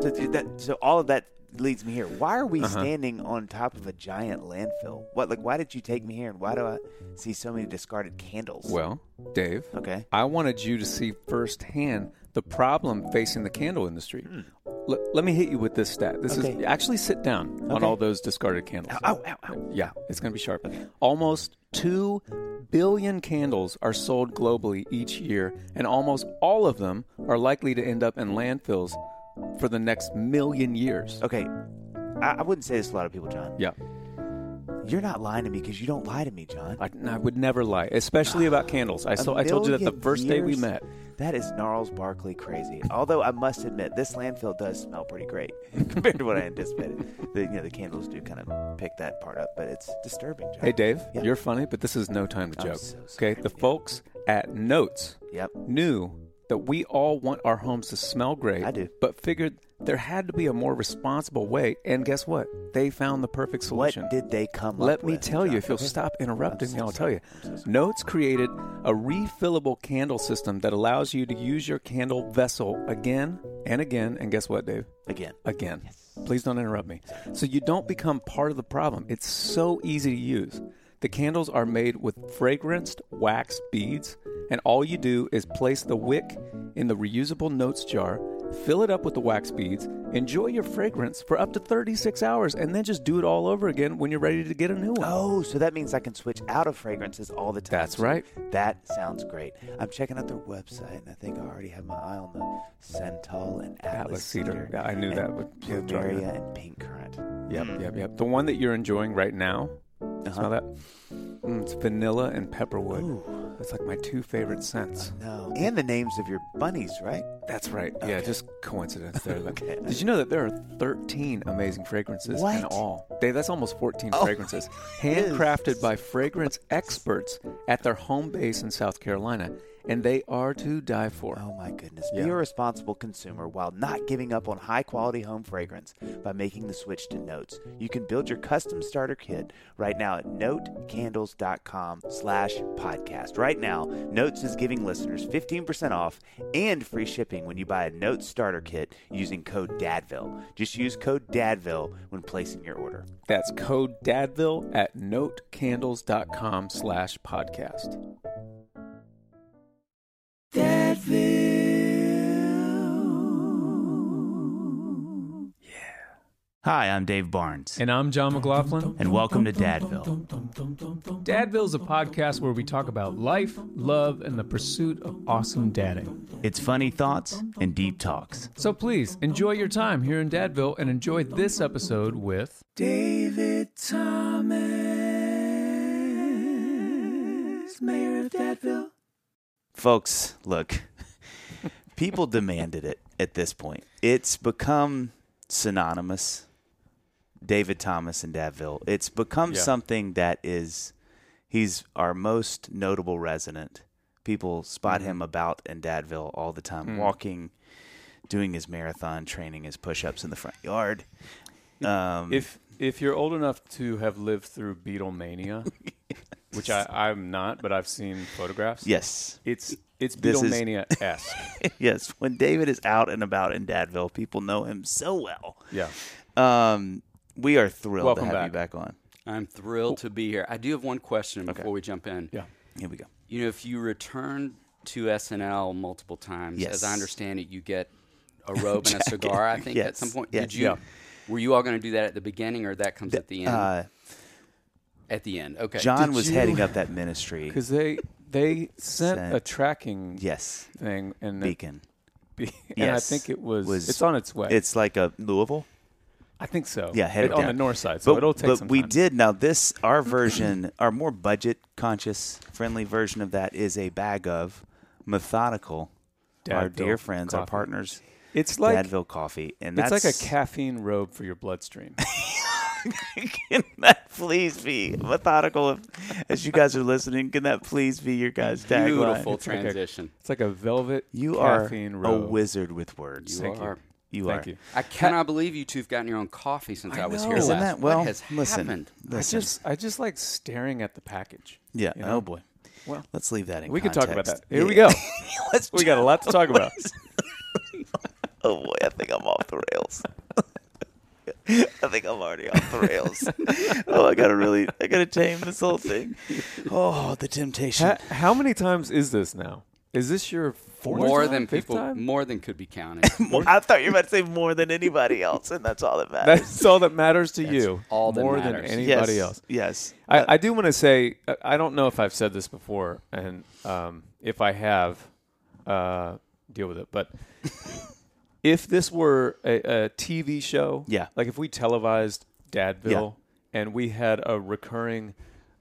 So, that, so all of that leads me here. Why are we Uh-huh. standing on top of a giant landfill? What like why did you take me here and why do I see so many discarded candles? Well, Dave, okay. I wanted you to see firsthand the problem facing the candle industry. L- let me hit you with this stat. This Hmm. Okay. is actually sit down on all those discarded candles. Ow, ow, ow. Yeah, it's going to be sharp. Almost 2 billion candles are sold globally each year, and almost all of them are likely to end up in landfills for the next million years. Okay. I, I wouldn't say this to a lot of people, John. Yeah, You're not lying to me because you don't lie to me, John. I, I would never lie, especially about candles. I, so, I told you that the million first day we years? met. That is Gnarls Barkley crazy. Although I must admit, this landfill does smell pretty great compared to what I anticipated. The, you know, the candles do kind of pick that part up, but it's disturbing. John. Hey, Dave, Yeah. you're funny, but this is no time to I'm joke. so sorry. okay, the folks at Notes Yep. knew that we all want our homes to smell great. I do. But figured there had to be a more responsible way. And guess what? They found the perfect solution. What did they come up Let me with, tell you, if you'll Okay. stop interrupting I'm me, so I'll tell you. So. Notes created a refillable candle system that allows you to use your candle vessel again and again. And guess what, Dave? Again. Again. Please don't interrupt me. So you don't become part of the problem. It's so easy to use. The candles are made with fragranced wax beads, and all you do is place the wick in the reusable notes jar, fill it up with the wax beads, enjoy your fragrance for up to 36 hours, and then just do it all over again when you're ready to get a new one. Oh, so that means I can switch out of fragrances all the time. That's right. That sounds great. I'm checking out their website, and I think I already have my eye on the Santal and Atlas, Atlas cedar. Yeah, I knew and that would- would draw you Plumeria and Pink Currant. Yep, Mm. yep, yep. The one that you're enjoying right now, Uh-huh. smell that? Mm, it's vanilla and pepperwood. Ooh. That's like my two favorite scents. No. And the names of your bunnies, right? That's right. Yeah, just coincidence there. Okay. Did you know that there are 13 amazing fragrances in all? Dave, that's almost 14 Oh, fragrances. Handcrafted by fragrance experts at their home base in South Carolina. And they are to die for. Oh my goodness. Yeah. Be a responsible consumer while not giving up on high quality home fragrance by making the switch to Notes. You can build your custom starter kit right now at notecandles.com slash podcast. Right now, Notes is giving listeners 15% off and free shipping when you buy a Notes starter kit using code DADVILLE. Just use code DADVILLE when placing your order. That's code DADVILLE at notecandles.com slash podcast. Hi, I'm Dave Barnes, And I'm John McLaughlin. and welcome to Dadville. Dadville is a podcast where we talk about life, love, and the pursuit of awesome dadding. It's funny thoughts and deep talks. So please enjoy your time here in Dadville and enjoy this episode with David Thomas, Mayor of Dadville. Folks, look, people demanded it at this point. It's become synonymous. David Thomas and Dadville. It's become Yeah. something that is, he's our most notable resident. People spot him about in Dadville all the time, walking, doing his marathon, training his push ups in the front yard. Um, If if you're old enough to have lived through Beatlemania, which I, I'm not, but I've seen photographs. yes, It's it's This is- Beatlemania esque. yes, when David is out and about in Dadville, people know him so well. yeah. Um, we are thrilled Welcome to have you back. back on. I'm thrilled to be here. I do have one question before we jump in. Yeah. Here we go. You know, if you return to SNL multiple times, Yes. as I understand it, you get a robe and a cigar. I think Yes. at some point. Yes. Did you? Yeah. Were you all going to do that at the beginning, or that comes at the end? Uh, at the end. Okay. John Did was you- heading up that ministry. Because they they sent, Sent- a tracking Yes, thing and it- Beacon. be- and Yes. I think it was, Was- it's on its way. It's like a Louisville. I think so. Yeah, headed It- on down. the north side, so but it'll take but some we time. did now. This our version, our more budget conscious, friendly version of that is a bag of methodical. our Dadville dear friends, our coffee. partners, It's like Dadville Coffee, and it's that's like a caffeine robe for your bloodstream. can that please be methodical? If, as you guys are listening, can that please be your guys' tagline? Beautiful It's like a- transition. It's like a velvet You are caffeine a wizard with words. You Thank are. You Thank are. you. I cannot believe you two've gotten your own coffee since I, I was know. here Isn't last. that well? what has listen, happened? I just I just like staring at the package. yeah. you know? Oh boy. Well, Let's leave that in. we can talk about that. Here we go. Let's we got a lot to talk about. Oh boy, I think I'm off the rails. I think I'm already off the rails. oh, I gotta really, I gotta tame this whole thing. Oh, the temptation. Ha- how many times is this now? Is this your fourth more time, than fifth people, time? more than could be counted. More- I thought you were about to say more than anybody else, and that's all that matters. That's all that matters to you. all that more matters. than anybody yes, else. Yes. I, I do want to say I- I don't know if I've said this before, and um, if I have, uh, deal with it. But if this were a, a TV show, Yeah. like if we televised Dadville and we had a recurring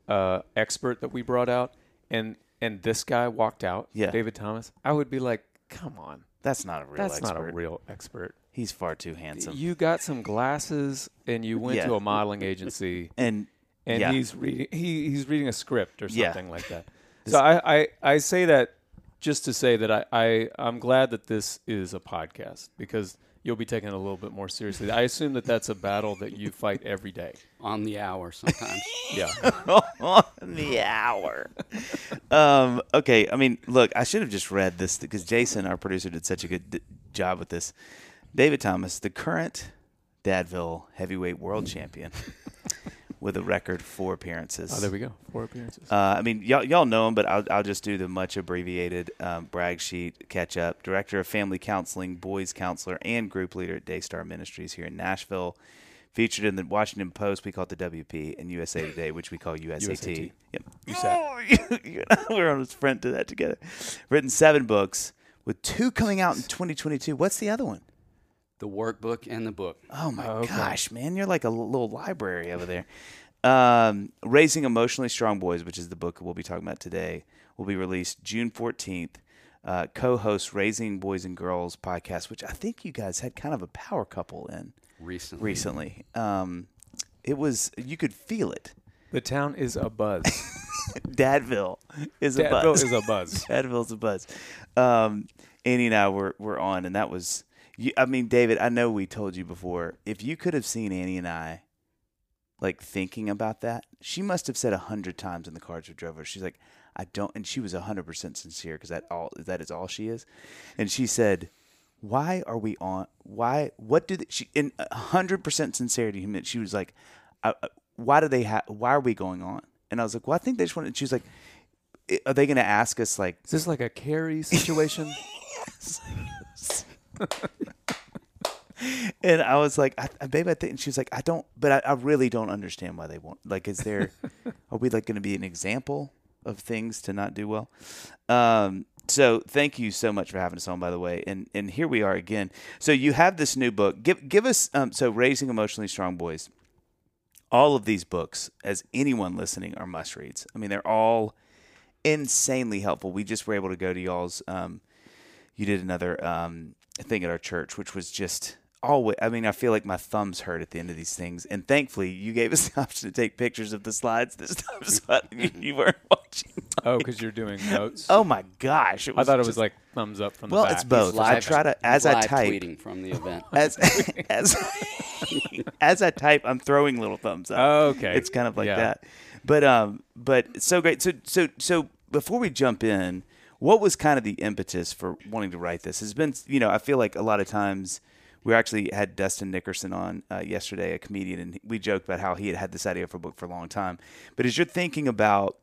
uh, expert that we brought out, and and this guy walked out, Yeah. David Thomas, I would be like, come on, that's not a real that's expert. not a real expert. He's far too handsome. You got some glasses, and you went Yeah. to a modeling agency and and yeah. he's reading he, he's reading a script or Yeah. something like that. So I, I, I say that just to say that I, I I'm glad that this is a podcast because you'll be taken a little bit more seriously. I assume that that's a battle that you fight every day. on the hour sometimes. Yeah. on the hour. um, okay, I mean, look, I should have just read this because Jason, our producer, did such a good d- job with this. David Thomas, the current Dadville heavyweight world champion, with a record four appearances. Oh, there we go. Four appearances. Uh, I mean, y'all, y'all know him, but I'll, I'll just do the much abbreviated um, brag sheet catch up. Director of Family Counseling, Boys Counselor, and Group Leader at Daystar Ministries here in Nashville. Featured in the Washington Post, we call it the WP, and USA Today, which we call USAT. USAT. Yep. You sat. Oh, you and I were on a sprint to that together. Written seven books, with two coming out in 2022. What's the other one? The workbook and the book. Oh my Okay. gosh, man, you're like a little library over there. Um, Raising Emotionally Strong Boys, which is the book we'll be talking about today, will be released June 14th. Uh, co-host Raising Boys and Girls podcast, which I think you guys had kind of a power couple in Recently, recently. Um, it was you could feel it. the town is a buzz. Dadville is a buzz. Dadville is a buzz. Dadville's a buzz. Um, Annie and I were, were on, and that was. You, I mean, David, I know we told you before. If you could have seen Annie and I, like thinking about that, she must have said a hundred times in the cars we drove her. She's like, I don't, and she was a hundred percent sincere because that all that is all she is. And she said, "Why are we on? Why? What do they, she?" In a hundred percent sincerity, she was like, I, I- "Why do they have? Why are we going on?" And I was like, "Well, I think they just want." And she was like, "Are they going to ask us like?" Is this like a Carrie situation? And I was like, I, I, "Baby, I think." And she was like, "I don't, but I, I really don't understand why they want. Like, is there? are we like going to be an example of things to not do well?" Um, so thank you so much for having us on, by the way. And and here we are again. So you have this new book. Give give us um, so raising emotionally strong boys. All of these books, as anyone listening, are must reads. I mean, they're all insanely helpful. We just were able to go to y'all's. Um, you did another um, thing at our church, which was just always. I mean, I feel like my thumbs hurt at the end of these things, and thankfully, you gave us the option to take pictures of the slides this time, so I, you, you weren't watching. Oh, because you're doing notes. Oh my gosh! It I thought it was just- like thumbs up from Well, the back. it's both. He's I try to he's as I type tweeting from the event. as as as I type, I'm throwing little thumbs up. oh, Okay. it's kind of like Yeah. that. But um, but so great. So so so before we jump in, what was kind of the impetus for wanting to write this? Has been you know I feel like a lot of times. We actually had Dustin Nickerson on uh, yesterday, a comedian, and we joked about how he had had this idea for a book for a long time. But as you're thinking about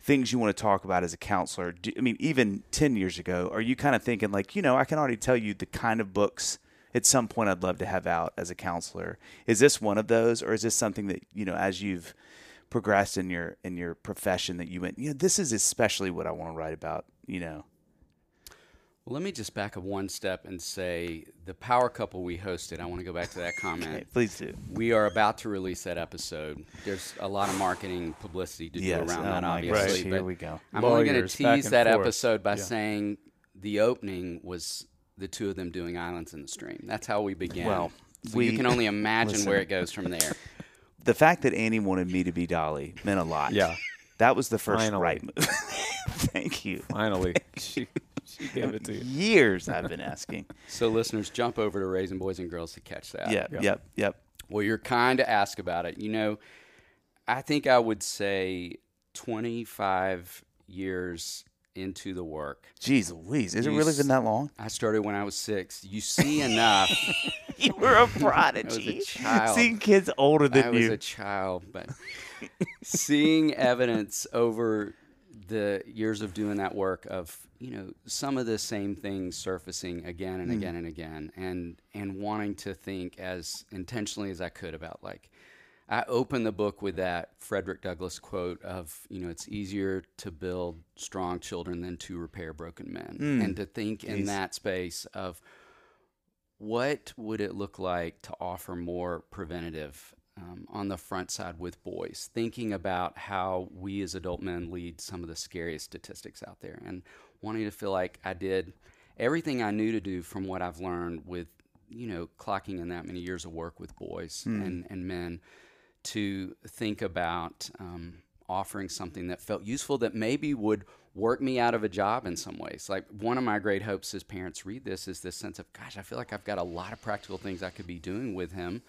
things you want to talk about as a counselor, do, I mean, even 10 years ago, are you kind of thinking, like, you know, I can already tell you the kind of books at some point I'd love to have out as a counselor? Is this one of those, or is this something that, you know, as you've progressed in your in your profession that you went, you know, this is especially what I want to write about, you know? Well, let me just back up one step and say the power couple we hosted. I want to go back to that comment. Okay, please do. We are about to release that episode. There's a lot of marketing publicity to Yes. do around oh that, obviously. gosh, here we go. I'm only going to tease that forth. episode by Yeah. saying the opening was the two of them doing Islands in the Stream. That's how we began. Well, so we- you can only imagine listen. where it goes from there. The fact that Annie wanted me to be Dolly meant a lot. Yeah. That was the first Finally. right move. Thank you. Finally, she, she gave it to you. Years I've been asking. So listeners, jump over to Raising Boys and Girls to catch that. Yep, Yeah. yep, yep. Well, you're kind to ask about it. You know, I think I would say 25 years into the work. Jeez Louise, is it really been that long? I started when I was six. You see enough. You were a prodigy. I was a child. Seeing kids older than I was a child, but seeing evidence over the years of doing that work of you know some of the same things surfacing again and hmm. again and again, and and wanting to think as intentionally as I could about like. I opened the book with that Frederick Douglass quote of, you know, it's easier to build strong children than to repair broken men. Mm. And to think in that space of what would it look like to offer more preventative um, on the front side with boys thinking about how we as adult men lead some of the scariest statistics out there and wanting to feel like i did everything i knew to do from what i've learned with you know clocking in that many years of work with boys and, and men to think about um, offering something that felt useful that maybe would work me out of a job in some ways. Like one of my great hopes as parents read this is this sense of, gosh, I feel like I've got a lot of practical things I could be doing with him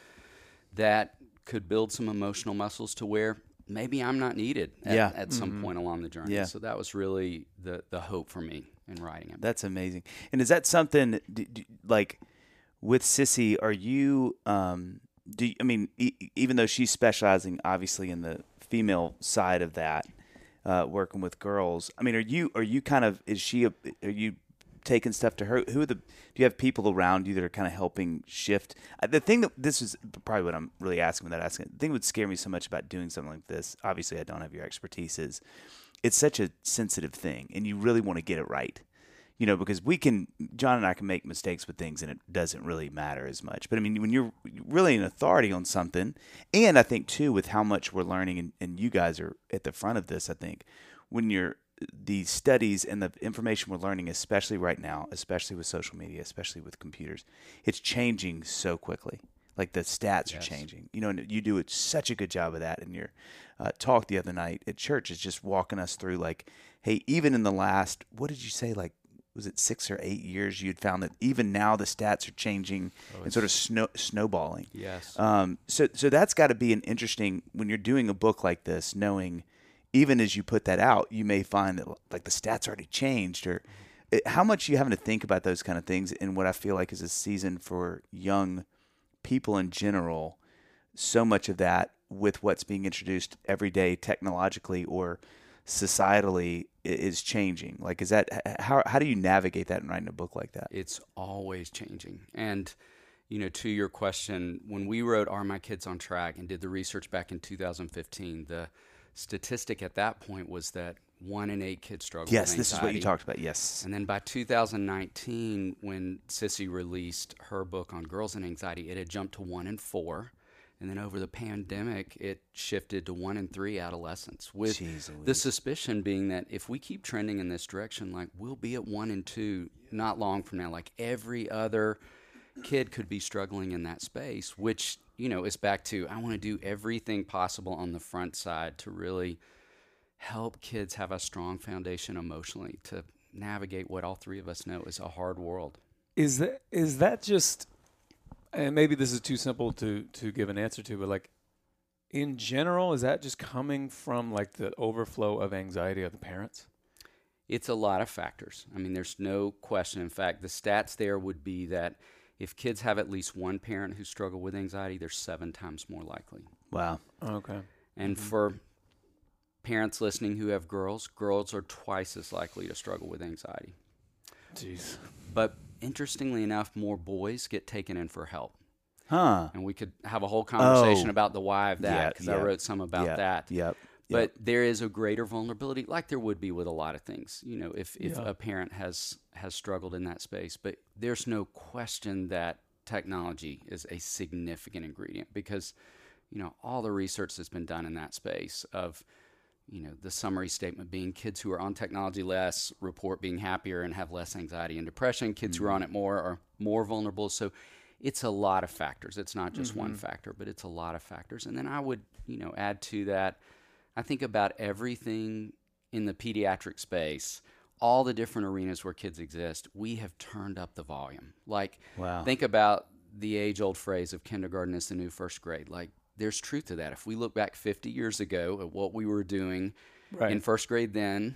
that could build some emotional muscles to where maybe I'm not needed at, Yeah. at some point along the journey. Yeah. So that was really the, the hope for me in writing it. That's amazing. And is that something do, do, like with Sissy? Are you? Um, do you, I mean e- even though she's specializing obviously in the female side of that, uh, working with girls? I mean, are you? Are you kind of? Is she? A, are you? Taking stuff to her. Who are the? Do you have people around you that are kind of helping shift? Uh, The thing that this is probably what I'm really asking without asking. The thing that would scare me so much about doing something like this. Obviously, I don't have your expertise. Is it's such a sensitive thing, and you really want to get it right you know, because we can, John and I can make mistakes with things and it doesn't really matter as much. But I mean, when you're really an authority on something, and I think too, with how much we're learning, and, and you guys are at the front of this, I think, when you're, the studies and the information we're learning, especially right now, especially with social media, especially with computers, it's changing so quickly. Like the stats are changing, you know, and you do it such a good job of that. in your uh, talk the other night at church is just walking us through, like, hey, even in the last, what did you say, like was it six or eight years you'd found that even now the stats are changing and sort of snow, snowballing Yes. um, so so that's got to be an interesting when you're doing a book like this knowing even as you put that out you may find that like the stats already changed or it, how much you having to think about those kind of things in what i feel like is a season for young people in general so much of that with what's being introduced every day technologically or societally is changing? Like is that how, how do you navigate that in writing a book like that? It's always changing. And, you know, to your question, when we wrote Are My Kids on Track and did the research back in 2015, the statistic at that point was that one in eight kids struggle yes this is what you talked about. Yes. And then by 2019, when Sissy released her book on girls and anxiety, it had jumped to one in four. And then over the pandemic, it shifted to one in three adolescents, with Jeez the suspicion being that if we keep trending in this direction, like we'll be at one in two not long from now. Like every other kid could be struggling in that space, which, you know, is back to I want to do everything possible on the front side to really help kids have a strong foundation emotionally to navigate what all three of us know is a hard world. Is that is that just and maybe this is too simple to to give an answer to, but like in general, is that just coming from like the overflow of anxiety of the parents? It's a lot of factors. I mean, there's no question. In fact, the stats there would be that if kids have at least one parent who struggle with anxiety, they're seven times more likely. wow Okay. And mm-hmm. for parents listening who have girls, girls are twice as likely to struggle with anxiety. Jeez. But interestingly enough, more boys get taken in for help. huh And we could have a whole conversation Oh. about the why of that because I yeah. wrote some about Yep, that. Yep. But there is a greater vulnerability, like there would be with a lot of things. You know, if, if Yeah. a parent has has struggled in that space, but there's no question that technology is a significant ingredient because, you know, all the research that's been done in that space of, you know, the summary statement being kids who are on technology less report being happier and have less anxiety and depression. Kids who are on mm-hmm. it more are more vulnerable. So it's a lot of factors. It's not just one mm-hmm. factor, but it's a lot of factors. And then I would, you know, add to that, I think about everything in the pediatric space, all the different arenas where kids exist, we have turned up the volume. Like, Wow. think about the age old phrase of kindergarten is the new first grade. Like, there's truth to that. If we look back 50 years ago at what we were doing Right. in first grade then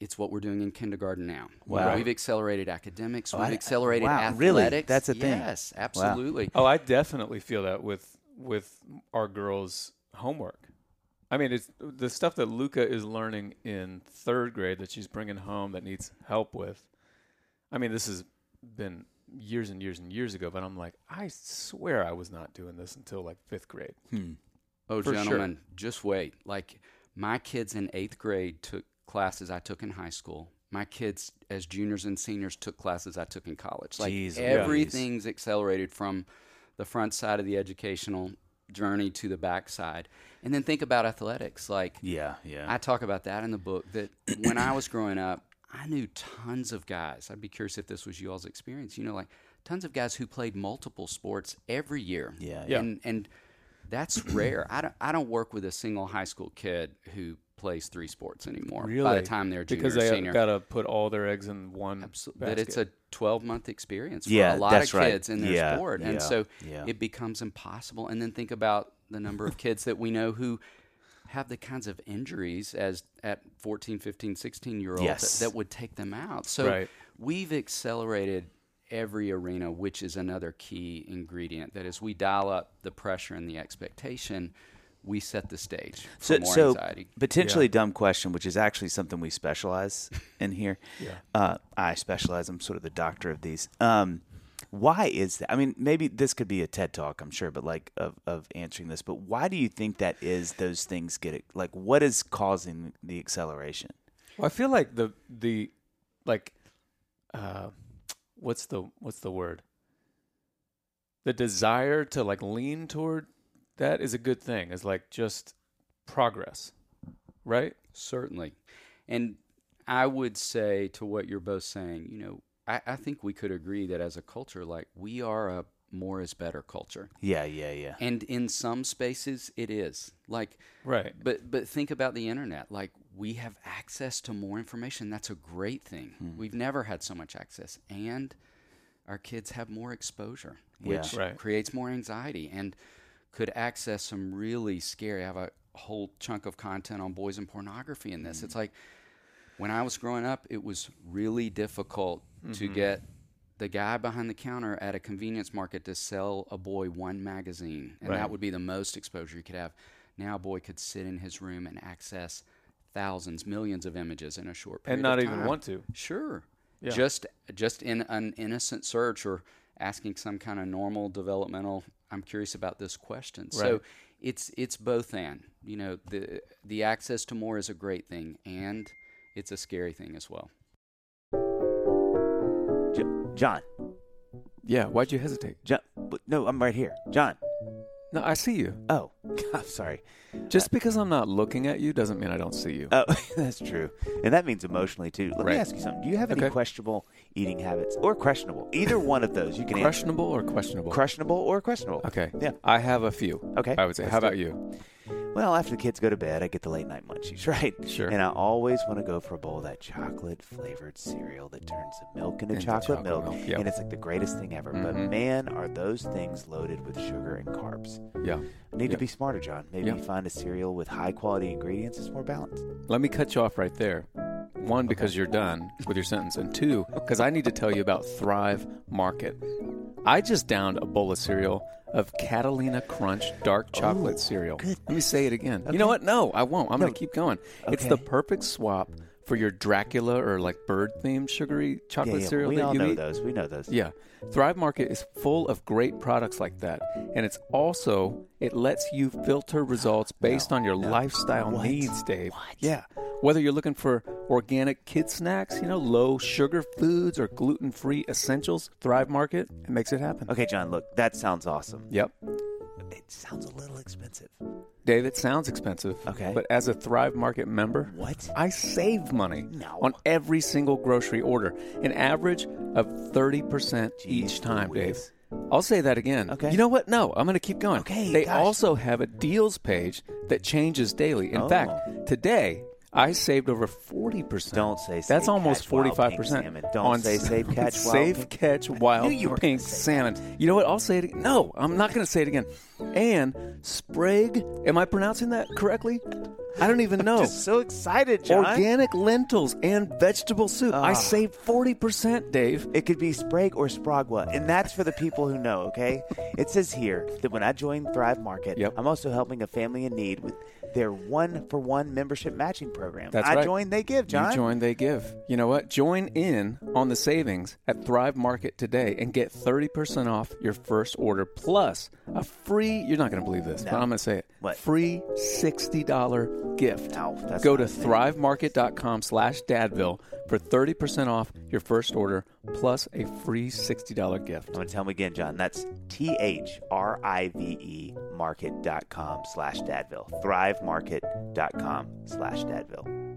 it's what we're doing in kindergarten now. Wow. We've accelerated academics. Oh, We've I- accelerated wow, really? athletics. That's a thing. Yes, absolutely. Oh, I definitely feel that with with our girls' homework. I mean, it's the stuff that Luca is learning in third grade that she's bringing home that needs help with. I mean, this has been years and years and years ago, but I'm like, I swear I was not doing this until like fifth grade. Hmm. Oh, For sure. gentlemen, just wait. Like my kids in eighth grade took classes I took in high school. My kids, as juniors and seniors, took classes I took in college. Like Jeez Louise. everything's accelerated from the front side of the educational journey to the back side. And then think about athletics. Like Yeah, yeah. I talk about that in the book. That when I was growing up, I knew tons of guys. I'd be curious if this was you all's experience. You know, like tons of guys who played multiple sports every year. Yeah, yeah. And and that's rare. I don't I don't work with a single high school kid who plays three sports anymore. Really? By the time they're junior because they senior. got to put all their eggs in one Absolutely. That it's a 12 month experience for Yeah, a lot of right. kids in their Yeah, sport. yeah, And so yeah. it becomes impossible. And then think about the number of kids that we know who have the kinds of injuries as at 14, 15, 16 year olds Yes. that, that would take them out. So Right. we've accelerated every arena, which is another key ingredient. That as we dial up the pressure and the expectation, we set the stage for so, more so anxiety. potentially dumb question, which is actually something we specialize in here. Yeah. Uh, I specialize. I'm sort of the doctor of these. Um, why is that? I mean, maybe this could be a TED talk, I'm sure, but like of, of answering this. But why do you think that is? Those things get it. Like, what is causing the acceleration? Well, I feel like the the like uh what's the what's the word? The desire to like lean toward that is a good thing. Is like just progress. Right? Certainly. And I would say to what you're both saying, you know, I, I think we could agree that as a culture, like we are a more is better culture. Yeah, yeah, yeah. And in some spaces it is. Like Right. but but think about the internet. Like we have access to more information. That's a great thing. Hmm. We've never had so much access. And our kids have more exposure, Yeah. which Right. creates more anxiety and could access some really scary. I have a whole chunk of content on boys and pornography in this. It's hmm. like when I was growing up, it was really difficult to mm-hmm. get the guy behind the counter at a convenience market to sell a boy one magazine, and Right. that would be the most exposure you could have. Now a boy could sit in his room and access thousands, millions of images in a short period And not even want to. Sure. Yeah. Just just in an innocent search or asking some kind of normal developmental I'm curious about this question. So it's it's both and. You know, the the access to more is a great thing and it's a scary thing as well. Jo- John, Yeah. Why'd you hesitate? John. but- No, I'm right here. John. No, I see you. Oh, I'm sorry. Just because I'm not looking at you doesn't mean I don't see you. Oh, that's true, and that means emotionally too. Let me ask you something. Do you have any Okay. questionable eating habits or questionable? Either one of those you can answer. Questionable or questionable? Questionable or questionable? Okay. Yeah. I have a few. Okay. I would say. Let's How about it. you? Well, after the kids go to bed, I get the late night munchies, right? Sure. And I always want to go for a bowl of that chocolate flavored cereal that turns the milk into Into chocolate, chocolate milk, milk, yep. and it's like the greatest thing ever. But Mhm. man, are those things loaded with sugar and carbs? Yeah. I need Yeah. to be smarter, John. Maybe Yeah. find a cereal with high quality ingredients that's more balanced. Let me cut you off right there. One, because you're done with your sentence, and two, because I need to tell you about Thrive Market. I just downed a bowl of cereal of Catalina Crunch dark oh, chocolate Oh, cereal. goodness. Let me say it again. You know what? No, I won't. I'm No. going to keep going. It's the perfect swap for your Dracula or like bird themed sugary chocolate yeah, yeah. cereal we that all you know eat. those. We know those. Yeah. Thrive Market is full of great products like that. And it's also, it lets you filter results based on your lifestyle What? needs, Dave. What? Yeah. Whether you're looking for organic kid snacks, you know, low sugar foods or gluten free essentials, Thrive Market, it makes it happen. Okay, John. Look, that sounds awesome. Yep. Sounds a little expensive. Dave, it sounds expensive. Okay. But as a Thrive Market member, What? I save money No. on every single grocery order, an average of 30% each time, Dave. I'll say that again. Okay. You know what? No, I'm going to keep going. Okay, They gosh. also have a deals page that changes daily. In Oh. fact, today I saved over 40%. Don't say That's almost catch wild pink 45%. salmon. Don't on say s- save catch wild Save pink- catch wild you pink salmon. You know what? I'll say it again. No, I'm not going to say it again. And Sprague, am I pronouncing that correctly? I don't even know. So excited, John. Organic lentils and vegetable soup. I Ah. saved 40%, Dave. It could be Sprague or Spragwa, and that's for the people who know, okay? It says here that when I joined Thrive Market, Yep. I'm also helping a family in need with their one for one membership matching program. That's I right. join, they give, John. You join, they give. You know what? Join in on the savings at Thrive Market today and get 30% off your first order plus a free, you're not going to believe this, but I'm going to say it. What? Free $60 gift. No, that's Go to thrivemarket.com slash dadville for 30% off your first order plus a free $60 gift. I'm going to tell them again, John. That's T H R I V E market.com slash Dadville. Thrivemarket.com slash Dadville.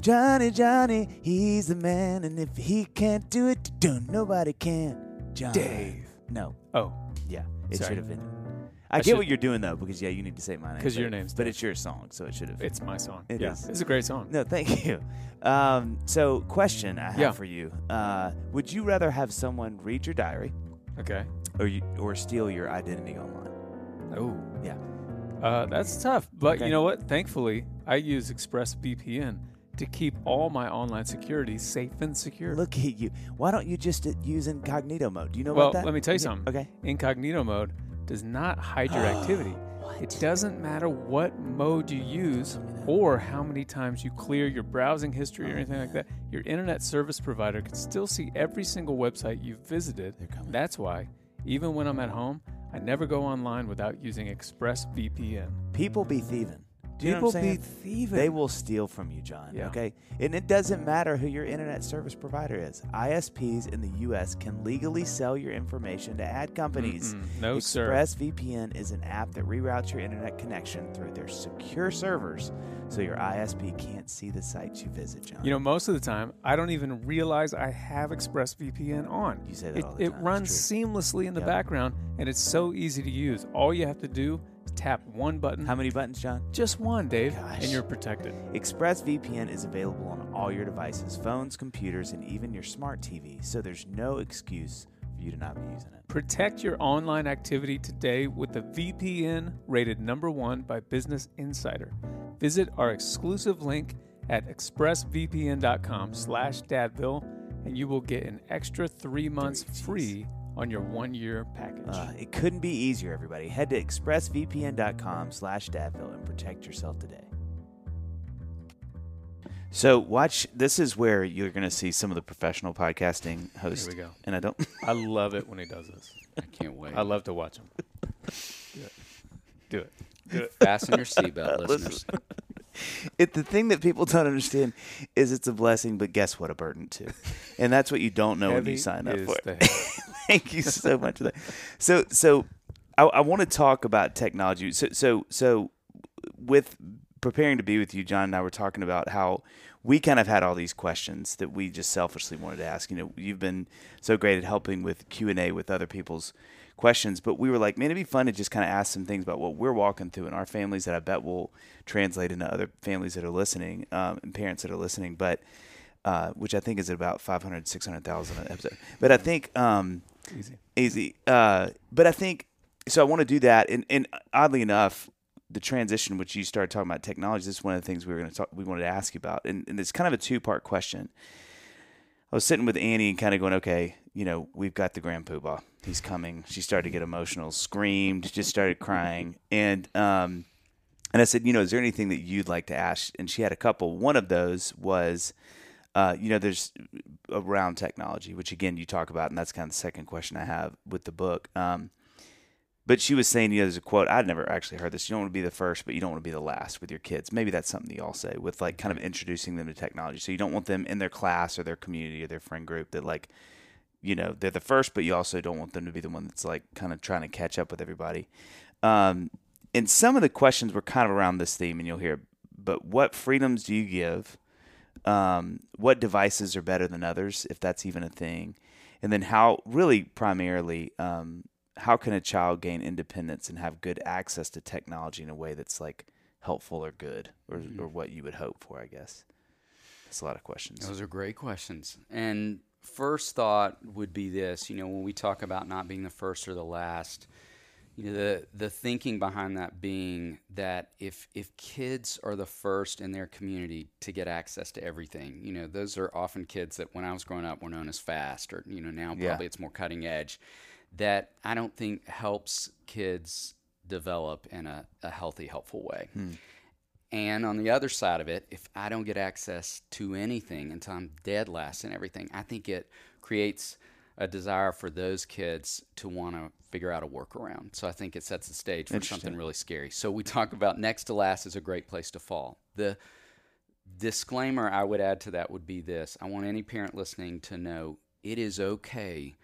Johnny, Johnny, he's the man, and if he can't do it, don't nobody can. John. Dave. No. Oh, Yeah. It Sorry. should have been. I, I get should- what you're doing though, because yeah, you need to say my name. 'Cause but- your name's But Dave. it's your song, so it should have. it's my song. It yeah, is. it's a great song. No, thank you. Um, so, question I have Yeah. for you: uh, Would you rather have someone read your diary, Okay. or you, or steal your identity online? Oh, Yeah. uh, that's tough. But Okay. you know what? Thankfully, I use ExpressVPN to keep all my online security safe and secure. Look at you. Why don't you just uh, use incognito mode? Do you know well, about that? Well, let me tell you Yeah, something. Okay. Incognito mode does not hide your activity. It doesn't matter what mode you use or how many times you clear your browsing history or oh. anything like that. Your internet service provider can still see every single website you've visited. That's why, even when I'm at home, I never go online without using ExpressVPN. People be thieving. Do you know People what I'm saying? be thieving. They will steal from you, John. Yeah. Okay. And it doesn't matter who your internet service provider is. ISPs in the U.S. can legally sell your information to ad companies. Mm-mm. No, sir. ExpressVPN is an app that reroutes your internet connection through their secure servers so your ISP can't see the sites you visit, John. You know, most of the time, I don't even realize I have ExpressVPN on. You say that it, all the time. It's runs seamlessly in the Yep. background, and it's so easy to use. All you have to do is tap one button, How many buttons, John? just one, Dave, oh Gosh. and you're protected. ExpressVPN is available on all your devices, phones, computers, and even your smart TV, so there's no excuse for you to not be using it. Protect your online activity today with the VPN rated number one by Business Insider. Visit our exclusive link at expressvpn.com slash dadville, and you will get an extra three months free on your one-year package. Uh, it couldn't be easier, everybody. Head to expressvpn.com slash Dadville and protect yourself today. So watch. This is where you're going to see some of the professional podcasting hosts. Here we go. And I don't. I love it when he does this. I can't wait. I love to watch him. Do it. Do it. Fasten your seatbelt, listeners. It the thing that people don't understand is it's a blessing, but guess what? A burden too. And that's what you don't know when you sign up for it. Thank you so much for that. So, so I, I want to talk about technology. So, so, so with preparing to be with you, John and I were talking about how we kind of had all these questions that we just selfishly wanted to ask. You know, you've been so great at helping with Q and A with other people's questions, but we were like, man, it'd be fun to just kind of ask some things about what we're walking through in our families that I bet will translate into other families that are listening um, and parents that are listening. But uh, which I think is at about 500, 600,000 an episode. But I think um, Easy. easy. Uh, but I think so. I want to do that, and, and oddly enough, the transition which you started talking about technology. This is one of the things we were going to talk. We wanted to ask you about, and, and it's kind of a two part question. I was sitting with Annie and kind of going, okay, you know, we've got the grand poobah. He's coming. She started to get emotional, screamed, just started crying, and um, and I said, you know, is there anything that you'd like to ask? And she had a couple. One of those was, uh, you know, there's around technology, which again you talk about, and that's kind of the second question I have with the book. Um, but she was saying, you know, there's a quote. I'd never actually heard this. You don't want to be the first, but you don't want to be the last with your kids. Maybe that's something that y'all say with like kind of introducing them to technology. So you don't want them in their class or their community or their friend group that like, you know, they're the first, but you also don't want them to be the one that's like kind of trying to catch up with everybody. Um, and some of the questions were kind of around this theme, and you'll hear. But what freedoms do you give? Um, what devices are better than others, if that's even a thing? And then how, really, primarily, um, how can a child gain independence and have good access to technology in a way that's like helpful or good, or or what you would hope for? I guess. That's a lot of questions. Those are great questions. And first thought would be this you know, when we talk about not being the first or the last, You know, the the thinking behind that being that if if kids are the first in their community to get access to everything, you know, those are often kids that when I was growing up were known as fast, or you know, now probably Yeah. it's more cutting edge. That I don't think helps kids develop in a, a healthy, helpful way. Hmm. And on the other side of it, if I don't get access to anything until I'm dead last and everything, I think it creates a desire for those kids to want to figure out a workaround. So I think it sets the stage for something really scary. So we talk about next to last is a great place to fall. The disclaimer I would add to that would be this I want any parent listening to know it is okay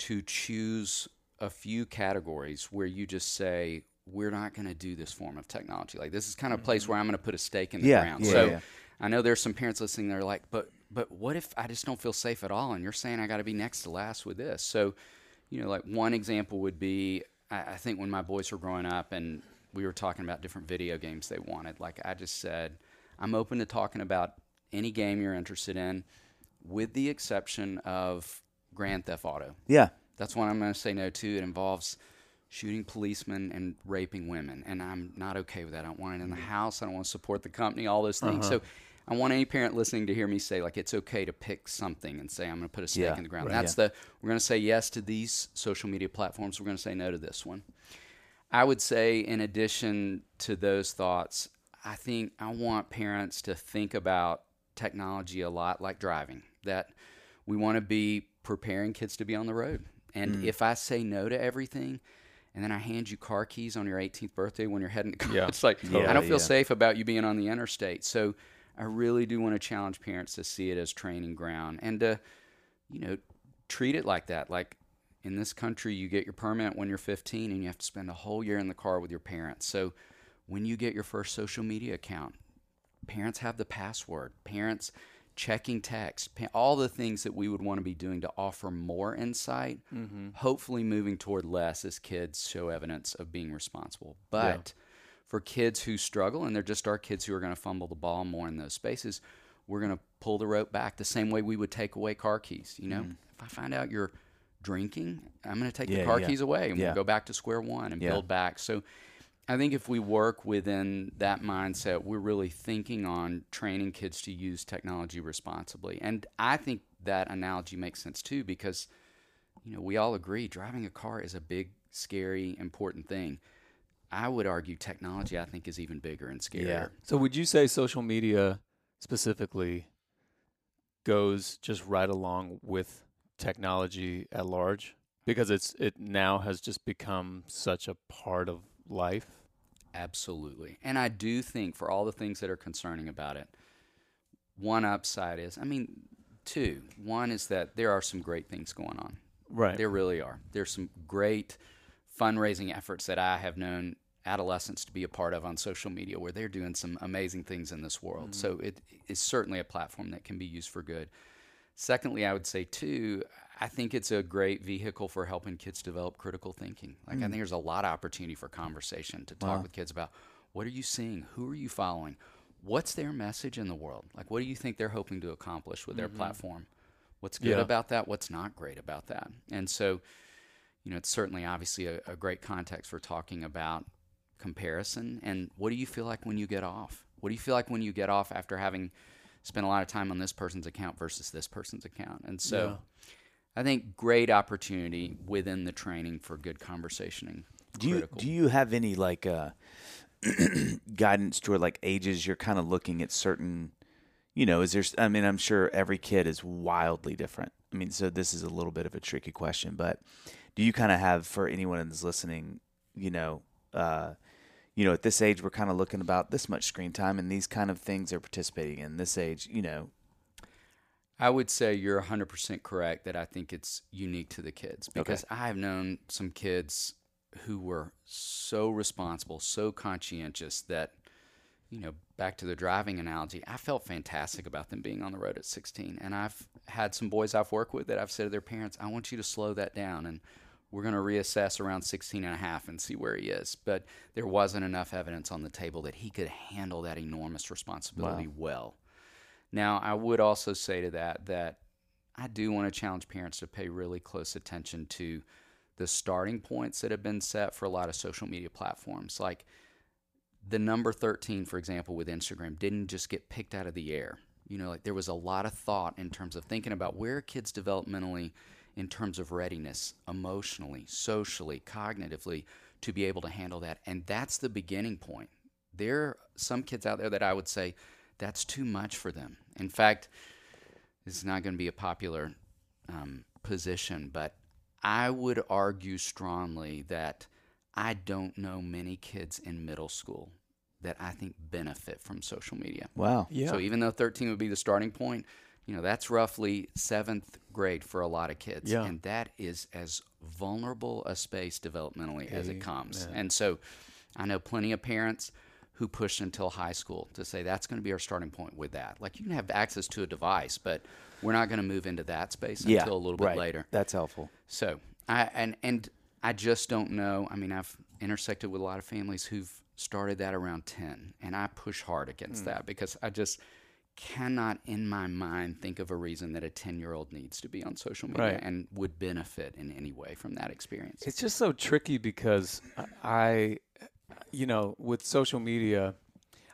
to choose a few categories where you just say, we're not going to do this form of technology. Like this is kind of a place mm-hmm. where I'm going to put a stake in the Yeah, ground. yeah, so yeah. I know there's some parents listening that are like, but but what if I just don't feel safe at all? And you're saying I got to be next to last with this. So, you know, like one example would be I, I think when my boys were growing up and we were talking about different video games they wanted, like I just said, I'm open to talking about any game you're interested in, with the exception of Grand Theft Auto. Yeah. That's one I'm going to say no to. It involves shooting policemen and raping women, and I'm not okay with that. I don't want it in the mm-hmm. house. I don't want to support the company. All those things. Uh-huh. So. I want any parent listening to hear me say, like, it's okay to pick something and say, I'm going to put a stake Yeah, in the ground. right. That's the, we're going to say yes to these social media platforms. We're going to say no to this one. I would say, in addition to those thoughts, I think I want parents to think about technology a lot like driving, that we want to be preparing kids to be on the road. And Mm. if I say no to everything, and then I hand you car keys on your 18th birthday when you're heading to college, Yeah. it's like, Yeah, I don't feel yeah. safe about you being on the interstate. So I really do want to challenge parents to see it as training ground and to, you know, treat it like that. Like in this country, you get your permit when you're 15 and you have to spend a whole year in the car with your parents. So when you get your first social media account, parents have the password, parents checking text, pa- all the things that we would want to be doing to offer more insight, mm-hmm. hopefully moving toward less as kids show evidence of being responsible. But for kids who struggle, and they're just our kids who are going to fumble the ball more in those spaces, we're going to pull the rope back the same way we would take away car keys. You know, mm. if I find out you're drinking, I'm going to take Yeah, the car yeah. keys away and Yeah. we'll go back to square one and build back. So I think if we work within that mindset, we're really thinking on training kids to use technology responsibly. And I think that analogy makes sense too because you know, we all agree driving a car is a big, scary, important thing. I would argue technology I think is even bigger and scarier. Yeah. So would you say social media specifically goes just right along with technology at large because it's it now has just become such a part of life? Absolutely. And I do think for all the things that are concerning about it, one upside is, I mean, two. One is that there are some great things going on. Right. There really are. There's some great fundraising efforts that I have known adolescents to be a part of on social media where they're doing some amazing things in this world. Mm-hmm. So it is certainly a platform that can be used for good. Secondly, I would say too, I think it's a great vehicle for helping kids develop critical thinking. Like I mm. think there's a lot of opportunity for conversation to talk with kids about what are you seeing, who are you following, what's their message in the world, like what do you think they're hoping to accomplish with their mm-hmm. platform, what's good Yeah. about that, what's not great about that, and so you know it's certainly obviously a, a great context for talking about comparison and what do you feel like when you get off what do you feel like when you get off after having spent a lot of time on this person's account versus this person's account and so i think great opportunity within the training for good conversation and Do you do you have any like uh, guidance toward like ages? You're kind of looking at certain, you know, is there? I mean, I'm sure every kid is wildly different. I mean, so this is a little bit of a tricky question, but do you kind of have for anyone that's listening, you know, uh, you know, at this age we're kind of looking about this much screen time, and these kind of things they're participating in this age, you know. I would say you're 100% correct that I think it's unique to the kids because I have known some kids who were so responsible, so conscientious that, you know, back to the driving analogy, I felt fantastic about them being on the road at 16. And I've had some boys I've worked with that I've said to their parents, I want you to slow that down and we're going to reassess around 16 and a half and see where he is. But there wasn't enough evidence on the table that he could handle that enormous responsibility well. Now, I would also say to that that I do want to challenge parents to pay really close attention to the starting points that have been set for a lot of social media platforms. Like the number 13, for example, with Instagram, didn't just get picked out of the air. You know, like there was a lot of thought in terms of thinking about where kids developmentally in terms of readiness, emotionally, socially, cognitively, to be able to handle that. And that's the beginning point. There are some kids out there that I would say that's too much for them. In fact, this is not going to be a popular um, position, but I would argue strongly that I don't know many kids in middle school that I think benefit from social media. Wow. Yeah. So even though 13 would be the starting point, you know, that's roughly seventh grade for a lot of kids. Yeah. And that is as vulnerable a space developmentally as it comes. Amen. And so I know plenty of parents who push until high school to say that's going to be our starting point with that. Like you can have access to a device, but we're not going to move into that space Yeah. until a little bit right. later. That's helpful. So I and and I just don't know. I mean, I've intersected with a lot of families who've started that around ten, and I push hard against hmm. that because I just cannot in my mind think of a reason that a 10 year old needs to be on social media Right. and would benefit in any way from that experience. It's just so tricky because I, you know, with social media,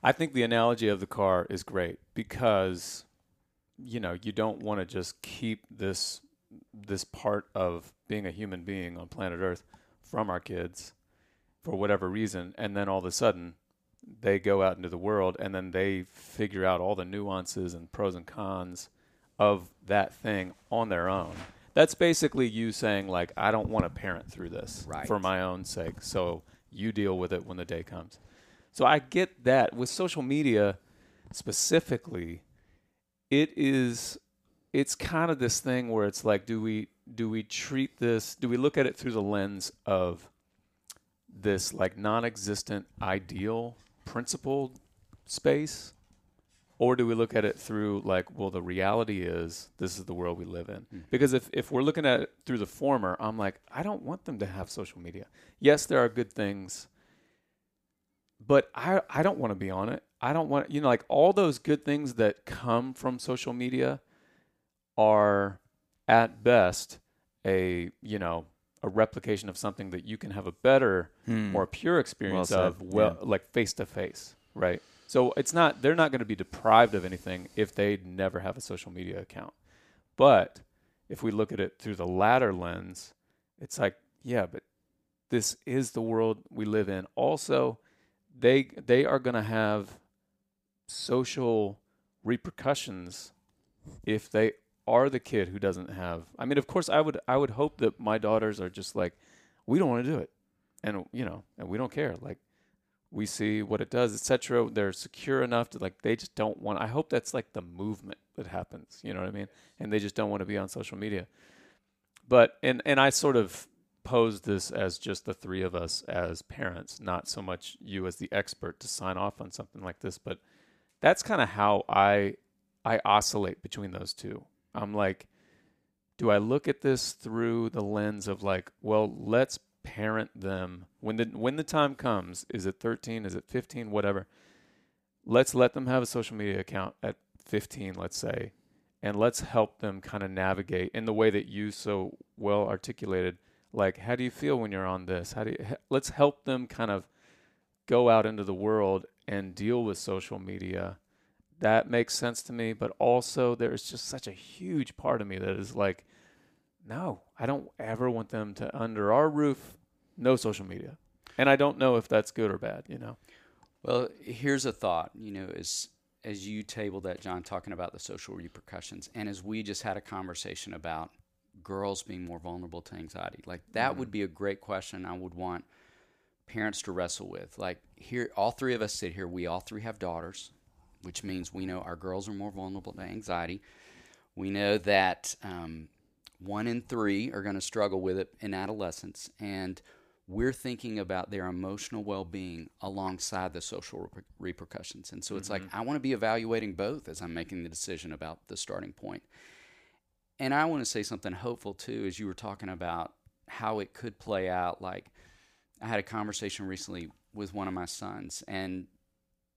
I think the analogy of the car is great because, you know, you don't want to just keep this this part of being a human being on planet Earth from our kids for whatever reason, and then all of a sudden they go out into the world and then they figure out all the nuances and pros and cons of that thing on their own. That's basically you saying like I don't want to parent through this Right. for my own sake. So you deal with it when the day comes. So I get that with social media specifically it is it's kind of this thing where it's like do we do we treat this do we look at it through the lens of this like non-existent ideal principled space or do we look at it through like well the reality is this is the world we live in? Hmm. Because if, if we're looking at it through the former i'm like i don't want them to have social media. Yes there are good things but i i don't want to be on it. I don't want you know like all those good things that come from social media are at best a you know a replication of something that you can have a better hmm. more pure experience said, of well like face to face right? So it's not they're not going to be deprived of anything if they never have a social media account. But if we look at it through the latter lens it's like yeah but this is the world we live in. Also they they are going to have social repercussions if they are the kid who doesn't have I mean of course I would I would hope that my daughters are just like we don't want to do it. And you know and we don't care. Like we see what it does etc they're secure enough to like they just don't want I hope that's like the movement that happens you know what I mean? And they just don't want to be on social media. But and and I sort of pose this as just the three of us as parents not so much you as the expert to sign off on something like this but that's kind of how I I oscillate between those two. I'm like, do I look at this through the lens of like, well, let's parent them when the when the time comes. Is it 13? Is it 15? Whatever. Let's let them have a social media account at 15, let's say, and let's help them kind of navigate in the way that you so well articulated. Like, how do you feel when you're on this? How do you? Let's help them kind of go out into the world and deal with social media that makes sense to me but also there's just such a huge part of me that is like no i don't ever want them to under our roof no social media and i don't know if that's good or bad you know Well, here's a thought, you know, as as you table that, John, talking about the social repercussions, and as we just had a conversation about girls being more vulnerable to anxiety, like that would mm. be a great question I would want parents to wrestle with. Like here, all three of us sit here. We all three have daughters, which means we know our girls are more vulnerable to anxiety. We know that um, one in three are going to struggle with it in adolescence, and we're thinking about their emotional well-being alongside the social reper- repercussions. And so it's like I want to be evaluating both as I'm making the decision about the starting point. And I want to say something hopeful too, as you were talking about how it could play out. Like I had a conversation recently with one of my sons, and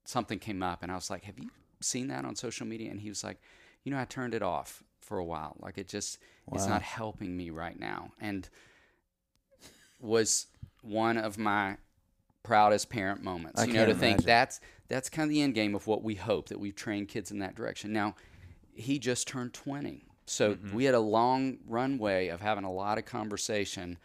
something came up, and I was like, "Have you seen that on social media?" And he was like, "You know, I turned it off for a while. Like it just it's not helping me right now." And was one of my proudest parent moments. I you know, to can't think that's that's kind of the end game of what we hope that we've trained kids in that direction. Now, he just turned 20. So Mm-hmm. we had a long runway of having a lot of conversation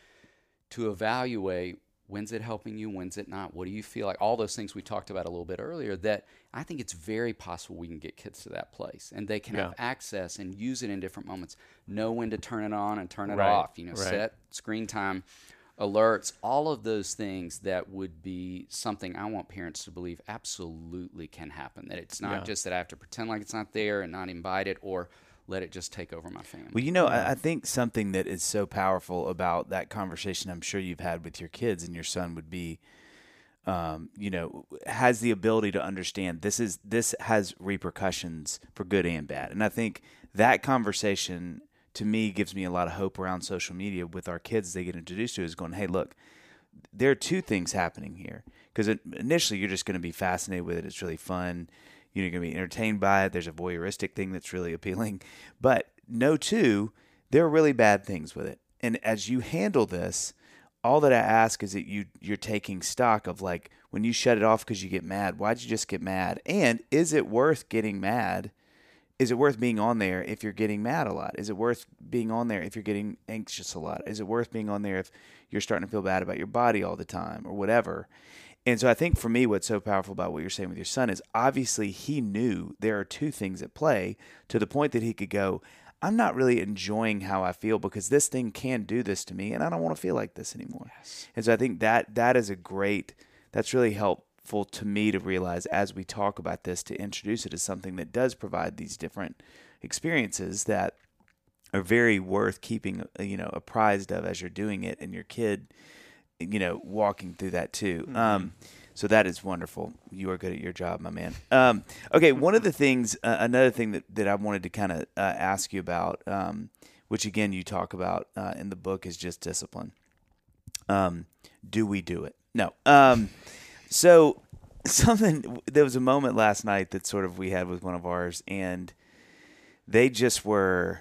to evaluate when's it helping you, when's it not, what do you feel like, all those things we talked about a little bit earlier. That I think it's very possible we can get kids to that place and they can have access and use it in different moments, know when to turn it on and turn it Right, off, you know, right. set screen time alerts, all of those things that would be something I want parents to believe absolutely can happen. That it's not Yeah. just that I have to pretend like it's not there and not invite it or let it just take over my family. Well, you know, I, I think something that is so powerful about that conversation I'm sure you've had with your kids and your son would be, um, you know, has the ability to understand this is this has repercussions for good and bad. And I think that conversation to me gives me a lot of hope around social media with our kids they get introduced to is going, hey, look, there are two things happening here because initially you're just going to be fascinated with it. It's really fun. You're going to be entertained by it. There's a voyeuristic thing that's really appealing. But no, two, there are really bad things with it. And as you handle this, all that I ask is that you you're taking stock of like when you shut it off because you get mad. Why'd you just get mad? And is it worth getting mad? Is it worth being on there if you're getting mad a lot? Is it worth being on there if you're getting anxious a lot? Is it worth being on there if you're starting to feel bad about your body all the time or whatever? And so I think for me, what's so powerful about what you're saying with your son is obviously he knew there are two things at play to the point that he could go, I'm not really enjoying how I feel because this thing can do this to me and I don't want to feel like this anymore. And so I think that that is a great, that's really helpful to me to realize as we talk about this to introduce it as something that does provide these different experiences that are very worth keeping, uh, you know, apprised of as you're doing it and your kid you know, walking through that too. Um, so that is wonderful. You are good at your job, my man. Um, okay, one of the things, uh, another thing that, that I wanted to kind of uh, ask you about, um, which again you talk about uh, in the book, is just discipline. Um, do we do it? No. Um, so something there was a moment last night that sort of we had with one of ours, and they just were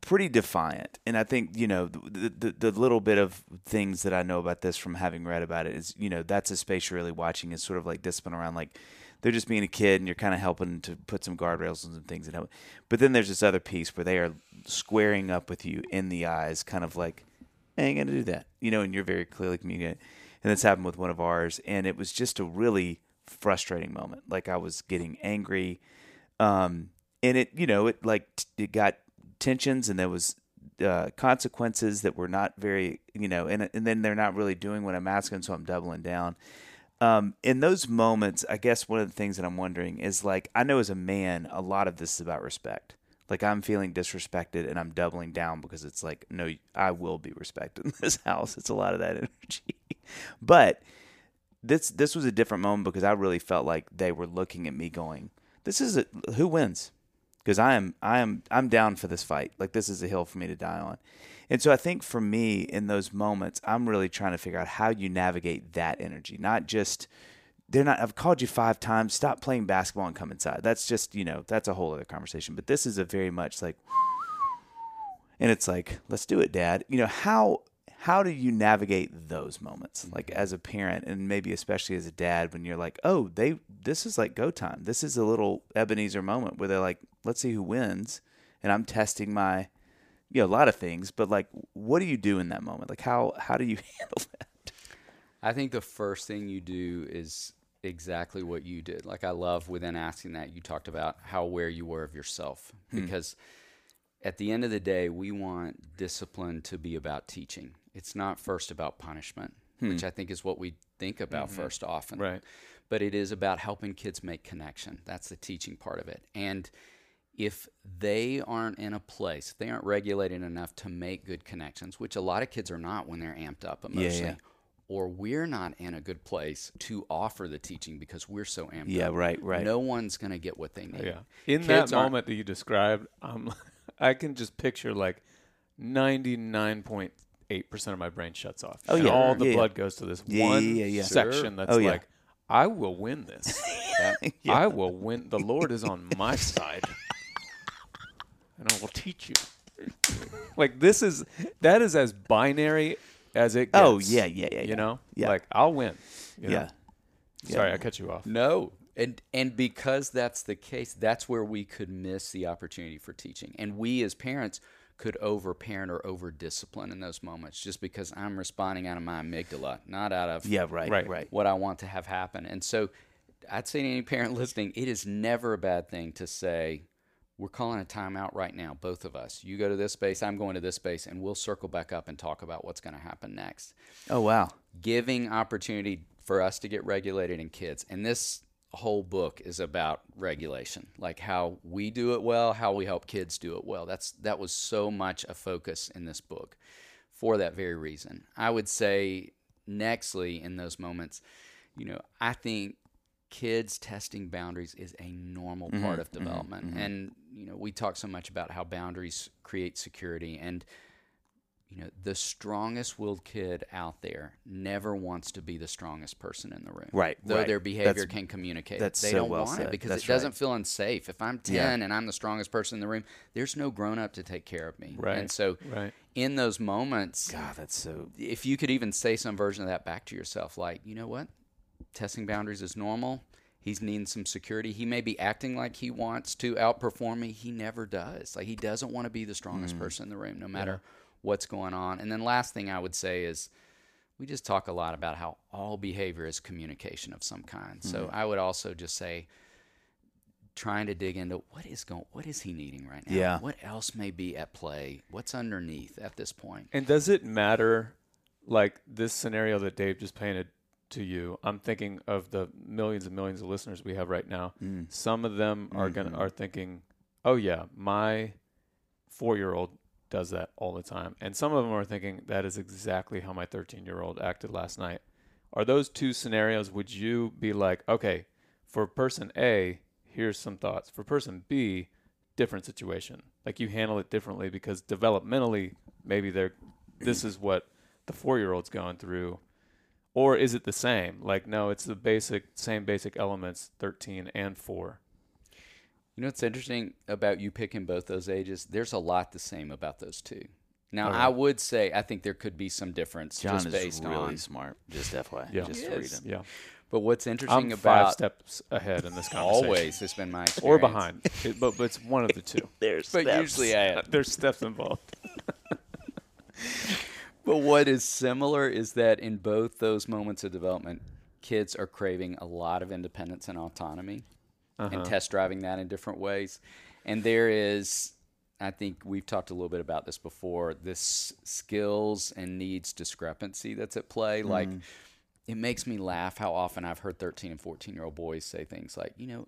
pretty defiant. And I think, you know, the, the, the little bit of things that I know about this from having read about it is, you know, that's a space you're really watching is sort of like discipline around like they're just being a kid and you're kind of helping to put some guardrails and some things and help. But then there's this other piece where they are squaring up with you in the eyes, kind of like, I ain't to do that, you know, and you're very clearly communicating. And this happened with one of ours. And it was just a really frustrating moment. Like I was getting angry. Um, and it, you know, it like, it got tensions and there was uh, consequences that were not very, you know, and and then they're not really doing what I'm asking, so I'm doubling down. Um, in those moments, I guess one of the things that I'm wondering is like I know as a man, a lot of this is about respect. Like I'm feeling disrespected and I'm doubling down because it's like, no, I will be respected in this house. It's a lot of that energy. but this this was a different moment because I really felt like they were looking at me going, "This is a, who wins." Because I am I am I'm down for this fight. Like this is a hill for me to die on. And so I think for me in those moments, I'm really trying to figure out how you navigate that energy, not just they're not I've called you 5 times, stop playing basketball and come inside. That's just, you know, that's a whole other conversation, but this is a very much like and it's like, let's do it, dad. You know, how how do you navigate those moments like mm-hmm. as a parent and maybe especially as a dad when you're like oh they this is like go time this is a little ebenezer moment where they're like let's see who wins and i'm testing my you know a lot of things but like what do you do in that moment like how how do you handle that I think the first thing you do is exactly what you did. Like I love within asking that you talked about how aware you were of yourself hmm. because at the end of the day we want discipline to be about teaching. It's not first about punishment, hmm. which I think is what we think about mm-hmm. first often. Right. But it is about helping kids make connection. That's the teaching part of it. And if they aren't in a place, if they aren't regulated enough to make good connections, which a lot of kids are not when they're amped up emotionally, yeah. or we're not in a good place to offer the teaching because we're so amped yeah up. right right No one's going to get what they need. Yeah. In Kids that moment that you described, um, I can just picture like 99.8% of my brain shuts off. Oh, And yeah. all the Yeah, yeah. blood goes to this Yeah, one yeah, yeah, yeah. section Sure. that's Oh, yeah. like, I will win this. I will win. The Lord is on my side. And I will teach you. like this is that is as binary as it oh, gets. Oh, yeah, yeah, yeah, You yeah. know, Yeah. like I'll win. you know? Yeah. Sorry, Yeah. I cut you off. No. And and because that's the case, that's where we could miss the opportunity for teaching. And we as parents could over parent or over discipline in those moments just because I'm responding out of my amygdala, not out of Yeah, right, Right. right. what I want to have happen. And so I'd say to any parent listening, it is never a bad thing to say, we're calling a timeout right now, both of us. You go to this space, I'm going to this space, and we'll circle back up and talk about what's going to happen next Oh, wow. giving opportunity for us to get regulated in kids. And this whole book is about regulation, like how we do it well, how we help kids do it well. That's that was so much a focus in this book for that very reason. I would say nextly in those moments, you know, I think kids testing boundaries is a normal mm-hmm, part of mm-hmm, development. Mm-hmm. And you know, we talk so much about how boundaries create security and you know, the strongest willed kid out there never wants to be the strongest person in the room. Right, Though right. their behavior That's- can communicate. that's they so don't well want said. it because That's it doesn't right. feel unsafe. If I'm 10 Yeah. and I'm the strongest person in the room, there's no grown up to take care of me. Right, And so right. in those moments, God, that's so. if you could even say some version of that back to yourself, like, you know what? Testing boundaries is normal. He's needing some security. He may be acting like he wants to outperform me. He never does. Like he doesn't want to be the Mm. strongest person in the room, no matter what's going on. And then last thing I would say is we just talk a lot about how all behavior is communication of some kind. So Mm-hmm. I would also just say trying to dig into what is going what is he needing right now? Yeah. What else may be at play? What's underneath at this point? And does it matter, like this scenario that Dave just painted to you? I'm thinking of the millions and millions of listeners we have right now. Mm. Some of them are Mm-hmm. gonna are thinking, "Oh yeah, my four year old does that all the time," and some of them are thinking that is exactly how my 13 year old acted last night. Are those two scenarios? Would you be like, okay, for person A, here's some thoughts. For person B, different situation. Like you handle it differently because developmentally, maybe they're this is what the four year old's going through. Or is it the same? Like, no, it's the basic same basic elements, thirteen and four. You know what's interesting about you picking both those ages? There's a lot the same about those two. Now, Okay. I would say I think there could be some difference John just is based really on. smart. Just FYI. Yeah. Just He to read is. Yeah. But what's interesting I'm about five steps ahead in this conversation. always has been my experience. Or behind. It- but, but it's one of the two. There's But steps. usually I am. There's steps involved. But what is similar is that in both those moments of development, kids are craving a lot of independence and autonomy and uh-huh. test driving that in different ways. And there is, I think we've talked a little bit about this before, this skills and needs discrepancy that's at play. Hmm. Like, it makes me laugh how often I've heard 13 and 14 year old boys say things like, you know,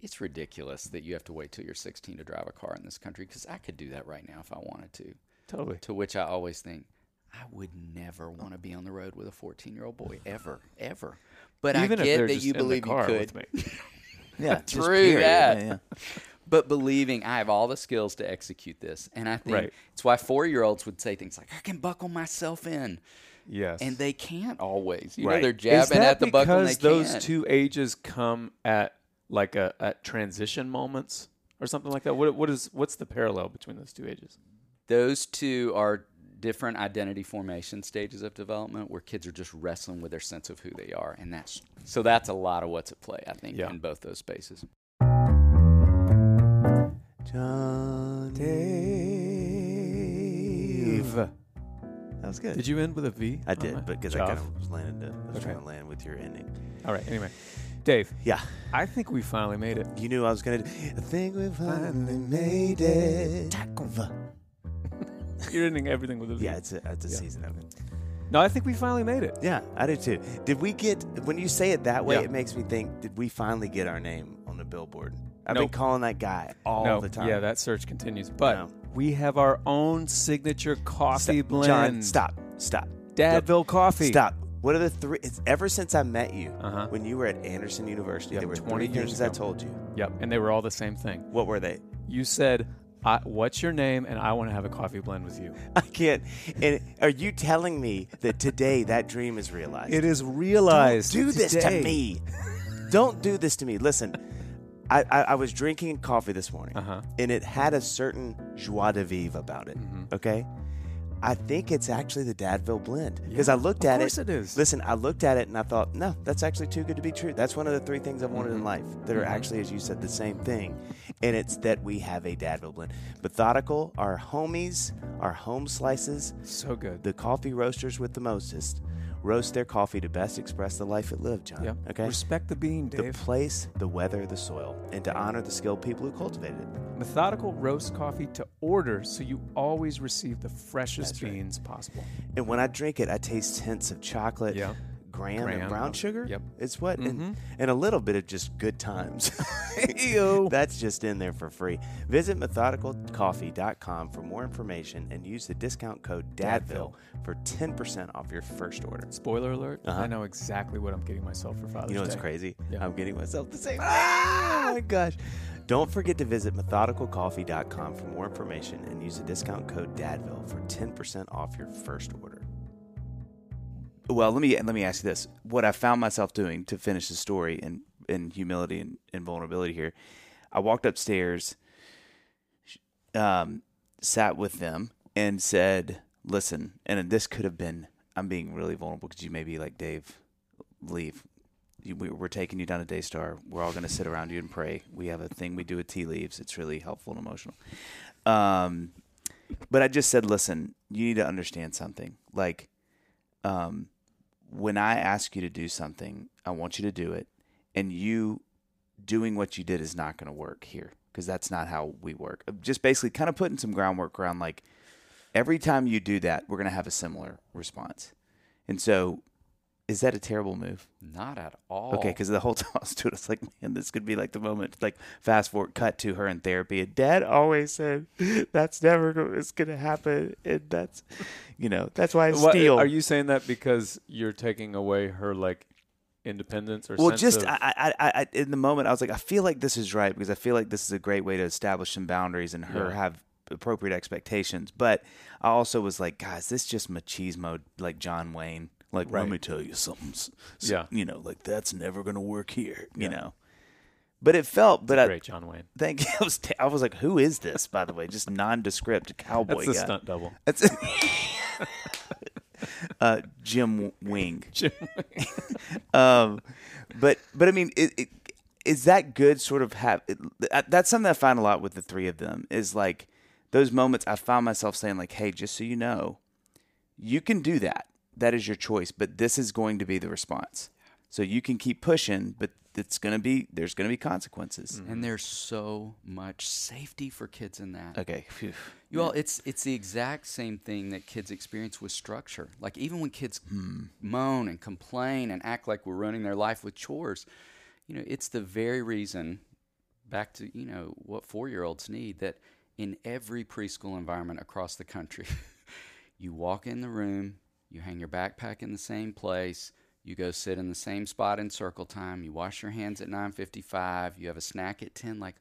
it's ridiculous that you have to wait till you're 16 to drive a car in this country because I could do that right now if I wanted to. Totally. To which I always think, I would never oh. want to be on the road with a 14 year old boy, ever, ever. But Even I get that you believe you could. Yeah, True that. Yeah, yeah. But believing I have all the skills to execute this. And I think Right. it's why four year olds would say things like, I can buckle myself in. Yes. And they can't always. You know, they're jabbing at the buckle because those can't. two ages come at like a at transition moments or something like that? What what is what's the parallel between those two ages? Those two are different identity formation stages of development where kids are just wrestling with their sense of who they are. And that's so that's a lot of what's at play, I think, Yeah. in both those spaces. John Dave. That was good. Did you end with a V? I did, that? but because I kind of was landing to, I was Okay. trying to land with your ending. All right. Anyway, Dave, Yeah, I think we finally made it. you knew I was gonna. I think we finally made it. You're ending everything with a V. Yeah, it's a, it's a Yeah. season of it. No, I think we finally made it. Yeah, I did too. Did we get when you say it that way? Yeah. It makes me think. Did we finally get our name on the billboard? I've Nope. been calling that guy all no, the time. yeah, that search continues. But No. we have our own signature coffee Stop. blend. John, stop, stop, Dadville Coffee. stop. What are the three? It's ever since I met you Uh-huh. when you were at Anderson University. Yep, there were 20 three years things I told you. Yep, and they were all the same thing. What were they? You said, I, "What's your name?" and I want to have a coffee blend with you. I can't. And are you telling me that today that dream is realized? It is realized. Don't do this today. to me. Don't do this to me. Listen, I, I, I was drinking coffee this morning, Uh-huh. and it had a certain joie de vivre about it. Mm-hmm. Okay, I think it's actually the Dadville blend because Yeah, I looked at it. of course it. it is. Listen, I looked at it and I thought, no, that's actually too good to be true. That's one of the three things I've wanted in mm-hmm. life that are mm-hmm. actually, as you said, the same thing, and it's that we have a Dadville blend. Methodical, our homies, our home slices, So good. the coffee roasters with the mostest roast their coffee to best express the life it lived, John. Yep. Okay. Respect the bean, Dave. the place, the weather, the soil, and to honor the skilled people who cultivated it. Methodical roast coffee to order so you always receive the freshest That's right. beans possible. And when I drink it, I taste hints of chocolate, Yeah. Graham, Graham, and brown sugar. yep. It's what, Mhm. and, and a little bit of just good times. That's just in there for free. Visit methodicalcoffee.com for more information and use the discount code DADVILLE for 10% off your first order. Spoiler alert, Uh-huh. I know exactly what I'm getting myself for Father's Day. You know what's Day. crazy? Yeah. I'm getting myself the same thing. Oh my gosh. Don't forget to visit methodicalcoffee.com for more information and use the discount code DADVILLE for 10% off your first order. Well, let me let me ask you this. What I found myself doing to finish the story in, in humility and, vulnerability here, I walked upstairs, um, sat with them, and said, Listen, and this could have been, I'm being really vulnerable because you may be like, Dave, leave we, we're taking you down to Daystar. We're all going to sit around you and pray. We have a thing we do with tea leaves. It's really helpful and emotional. Um, but I just said, listen, you need to understand something. Like, um, when I ask you to do something, I want you to do it, and you doing what you did is not going to work here because that's not how we work. Uh, just basically, kind of putting some groundwork around like every time you do that, we're going to have a similar response. And so, is that a terrible move? Not at all. Okay, because the whole time I was doing, it, I was like, man, this could be like the moment. Like, fast forward, cut to her in therapy, and Dad always said that's never go- it's gonna happen, and that's, you know, that's why I What- steal. are you saying that because you're taking away her like independence or well, sense just of, I, I, I, I, in the moment, I was like, I feel like this is right because I feel like this is a great way to establish some boundaries and her Yeah. have appropriate expectations. But I also was like, guys, this just machismo, like John Wayne. Like, let me tell you something. s- s- Yeah. you know, like that's never gonna work here. You Yeah. know. But it felt, but I, great John Wayne. Thank you. I was, I was like, who is this, by the way? Just nondescript cowboy That's the guy. stunt double. That's uh, Jim Wing. Jim um, but but I mean, it, it, is that good? Sort of have it, that's something I find a lot with the three of them is like those moments. I found myself saying like, "Hey, just so you know, you can do that. That is your choice, but this is going to be the response. So you can keep pushing, but it's gonna be there's gonna be consequences. And mm-hmm. there's so much safety for kids in that. Okay. Phew. You all, it's it's the exact same thing that kids experience with structure. Like even when kids hmm. moan and complain and act like we're running their life with chores, you know, it's the very reason. Back to you know what four-year-olds need that in every preschool environment across the country, you walk in the room, you hang your backpack in the same place, you go sit in the same spot in circle time, you wash your hands at 9:55, you have a snack at 10 like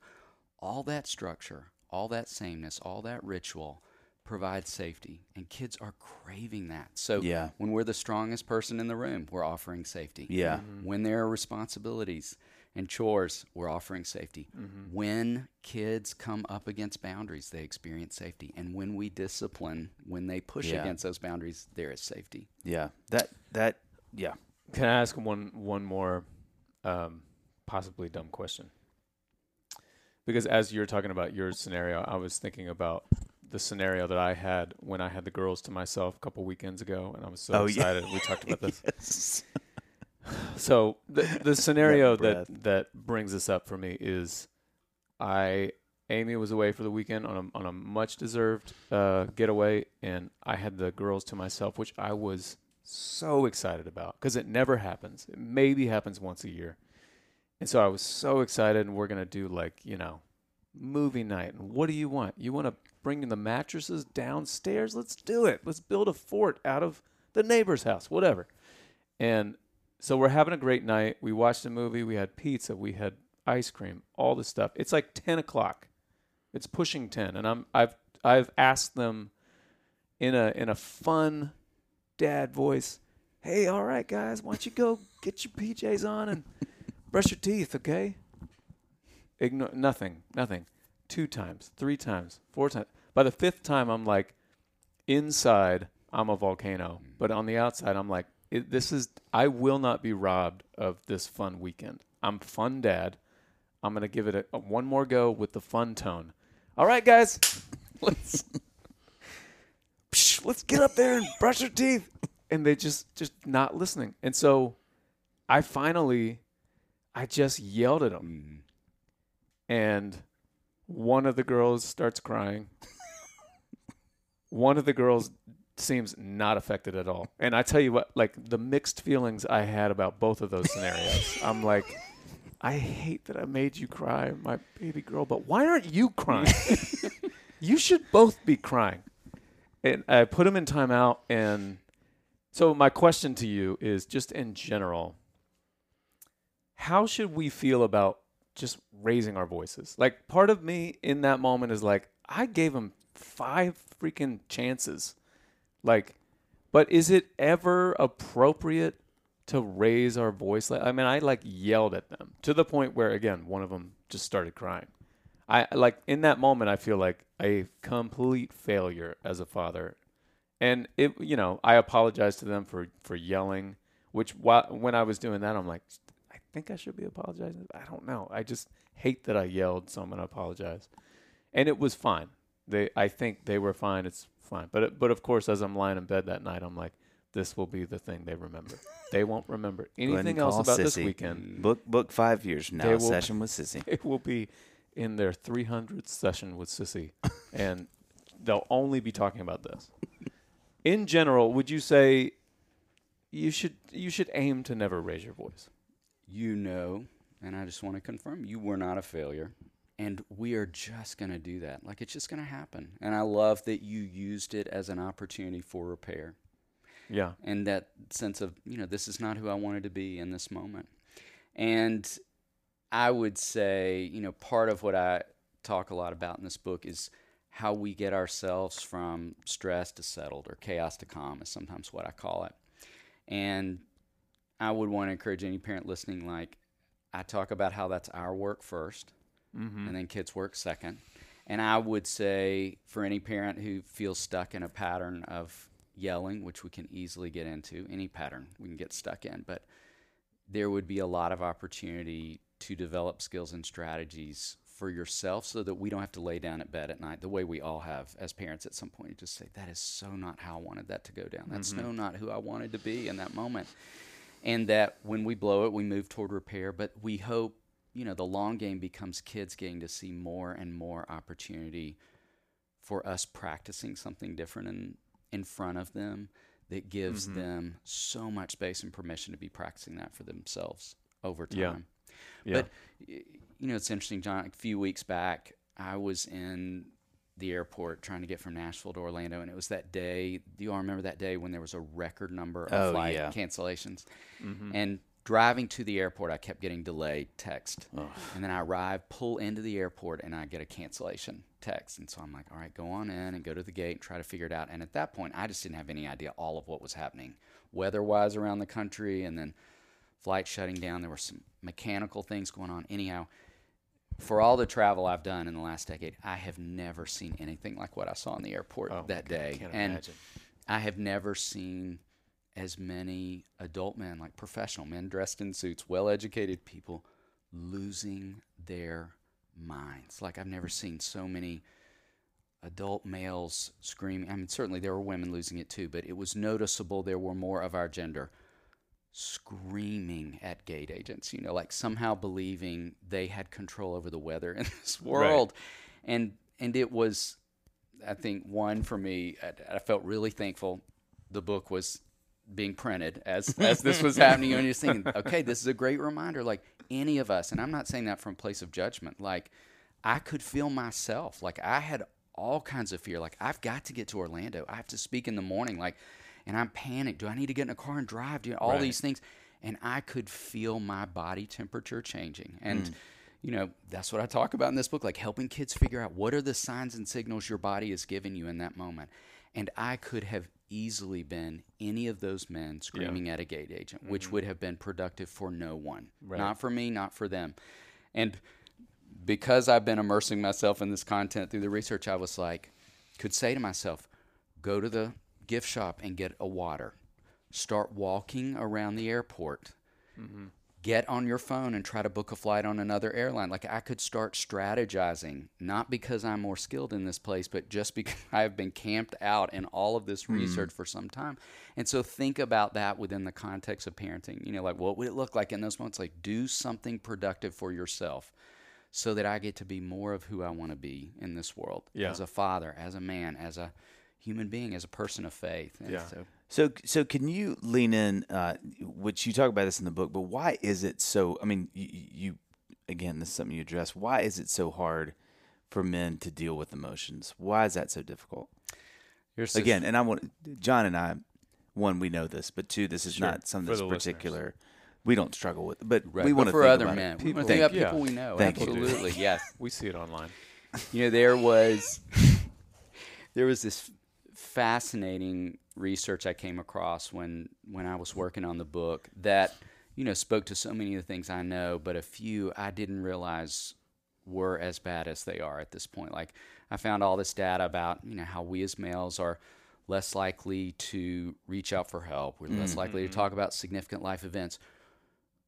all that structure, all that sameness, all that ritual provides safety and kids are craving that. So Yeah. when we're the strongest person in the room, we're offering safety. Yeah. When there are responsibilities and chores, we're offering safety. When kids come up against boundaries, they experience safety. And when we discipline, when they push Yeah. against those boundaries, there is safety. Yeah. That that yeah. Can I ask one one more um, possibly dumb question? Because as you're talking about your scenario, I was thinking about the scenario that I had when I had the girls to myself a couple weekends ago, and I was so Oh, yeah. excited. We talked about this. Yes. So the the scenario that that brings this up for me is, I Amy was away for the weekend on a on a much deserved uh, getaway, and I had the girls to myself, which I was so excited about because it never happens. It maybe happens once a year, and so I was so excited, and we're gonna do like you know, movie night. And what do you want? You want to bring the mattresses downstairs? Let's do it. Let's build a fort out of the neighbor's house, whatever. And so we're having a great night. We watched a movie. We had pizza. We had ice cream. All this stuff. It's like ten o'clock. It's pushing ten, and I'm I've I've asked them in a in a fun dad voice. Hey, all right, guys, why don't you go get your PJs on and brush your teeth, okay? Ignore nothing, nothing. Two times, three times, four times. By the fifth time, I'm like, inside I'm a volcano, mm. but on the outside I'm like, it, this is I will not be robbed of this fun weekend. I'm fun dad. I'm gonna give it a, a one more go with the fun tone. All right, guys, let's Psh, let's get up there and brush our teeth. And they just just not listening. And so I finally I just yelled at them. Mm-hmm. And one of the girls starts crying. one of the girls seems not affected at all. And I tell you what, like the mixed feelings I had about both of those scenarios. I'm like, I hate that I made you cry, my baby girl, but why aren't you crying? you should both be crying. And I put them in timeout. And so, my question to you is just in general, how should we feel about just raising our voices? Like, part of me in that moment is like, I gave him five freaking chances. Like, but is it ever appropriate to raise our voice? Like, I mean, I like yelled at them to the point where, again, one of them just started crying. I like in that moment, I feel like a complete failure as a father, and it, you know, I apologize to them for for yelling. Which while, when I was doing that, I'm like, I think I should be apologizing. I don't know. I just hate that I yelled, so I'm gonna apologize. And it was fine. They, I think they were fine. It's fine. But but of course, as I'm lying in bed that night, I'm like, this will be the thing they remember. they won't remember Go ahead and anything else about Sissy. this weekend. Book book five years from now. will- Session with Sissy. It will be in their 300th session with Sissy, and they'll only be talking about this. In general, would you say you should you should aim to never raise your voice? You know, and I just want to confirm, you were not a failure. And we are just going to do that. Like, it's just going to happen. And I love that you used it as an opportunity for repair. Yeah. and that sense of you know this is not who I wanted to be in this moment. And I would say you know part of what I talk a lot about in this book is how we get ourselves from stress to settled or chaos to calm is sometimes what I call it. And I would want to encourage any parent listening like I talk about how that's our work 1st and then kids work second. And I would say for any parent who feels stuck in a pattern of yelling, which we can easily get into, any pattern we can get stuck in, but there would be a lot of opportunity to develop skills and strategies for yourself so that we don't have to lay down at bed at night the way we all have as parents at some point and just say that is so not how I wanted that to go down. That's mm-hmm. so not who I wanted to be in that moment. And that when we blow it, we move toward repair, but we hope you know the long game becomes kids getting to see more and more opportunity for us practicing something different in in front of them that gives mm-hmm. them so much space and permission to be practicing that for themselves over time. Yeah. But you know, it's interesting, John. A few weeks back, I was in the airport trying to get from Nashville to Orlando, and it was that day. Do you all remember that day when there was a record number of Oh, flight yeah. cancellations? Mm-hmm. And driving to the airport, I kept getting delayed text, Oh. and then I arrive, pull into the airport, and I get a cancellation text. And so I'm like, all right, go on in and go to the gate and try to figure it out. And at that point, I just didn't have any idea all of what was happening weather-wise around the country, and then flight shutting down. There were some mechanical things going on. Anyhow, for all the travel I've done in the last decade, I have never seen anything like what I saw in the airport Oh, that day. and imagine. I have never seen as many adult men, like professional men dressed in suits, well educated people, losing their minds. Like I've never seen so many adult males screaming. I mean, certainly there were women losing it too, but it was noticeable there were more of our gender screaming at gate agents, you know, like somehow believing they had control over the weather in this world. And and it was I think one for me I, I felt really thankful the book was being printed as as this was happening and you're thinking, okay, this is a great reminder like any of us and I'm not saying that from a place of judgment, like I could feel myself like I had all kinds of fear like I've got to get to Orlando. I have to speak in the morning like and I'm panicked. Do I need to get in a car and drive? Do all Right. these things, and I could feel my body temperature changing. And mm. you know that's what I talk about in this book, like helping kids figure out what are the signs and signals your body is giving you in that moment. And I could have easily been any of those men screaming at a gate agent, which mm-hmm. would have been productive for no one, not for me, not for them. And because I've been immersing myself in this content through the research, I was like, could say to myself, go to the gift shop and get a water. Start walking around the airport. Mm-hmm. Get on your phone and try to book a flight on another airline. Like I could start strategizing, not because I'm more skilled in this place, but just because I have been camped out in all of this hmm. research for some time. And so think about that within the context of parenting. You know, like what would it look like in those moments? Like do something productive for yourself so that I get to be more of who I want to be in this world Yeah. as a father, as a man, as a human being, as a person of faith. And Yeah. so So, so can you lean in? Uh, which you talk about this in the book, but why is it so? I mean, you, you again, this is something you address. Why is it so hard for men to deal with emotions? Why is that so difficult? here's the Again, and I want John and I. One, we know this, but two, this is Sure, not something that's the listeners. particular. We don't struggle with, but Right, we want to for think other about men. It. We People want to think about think- people we know. Thank you. Absolutely, yes. We see it online. You know, there was there was this fascinating research I came across when when I was working on the book that you know spoke to so many of the things I know, but a few I didn't realize were as bad as they are at this point. Like I found all this data about you know how we as males are less likely to reach out for help. We're less mm-hmm. likely to talk about significant life events.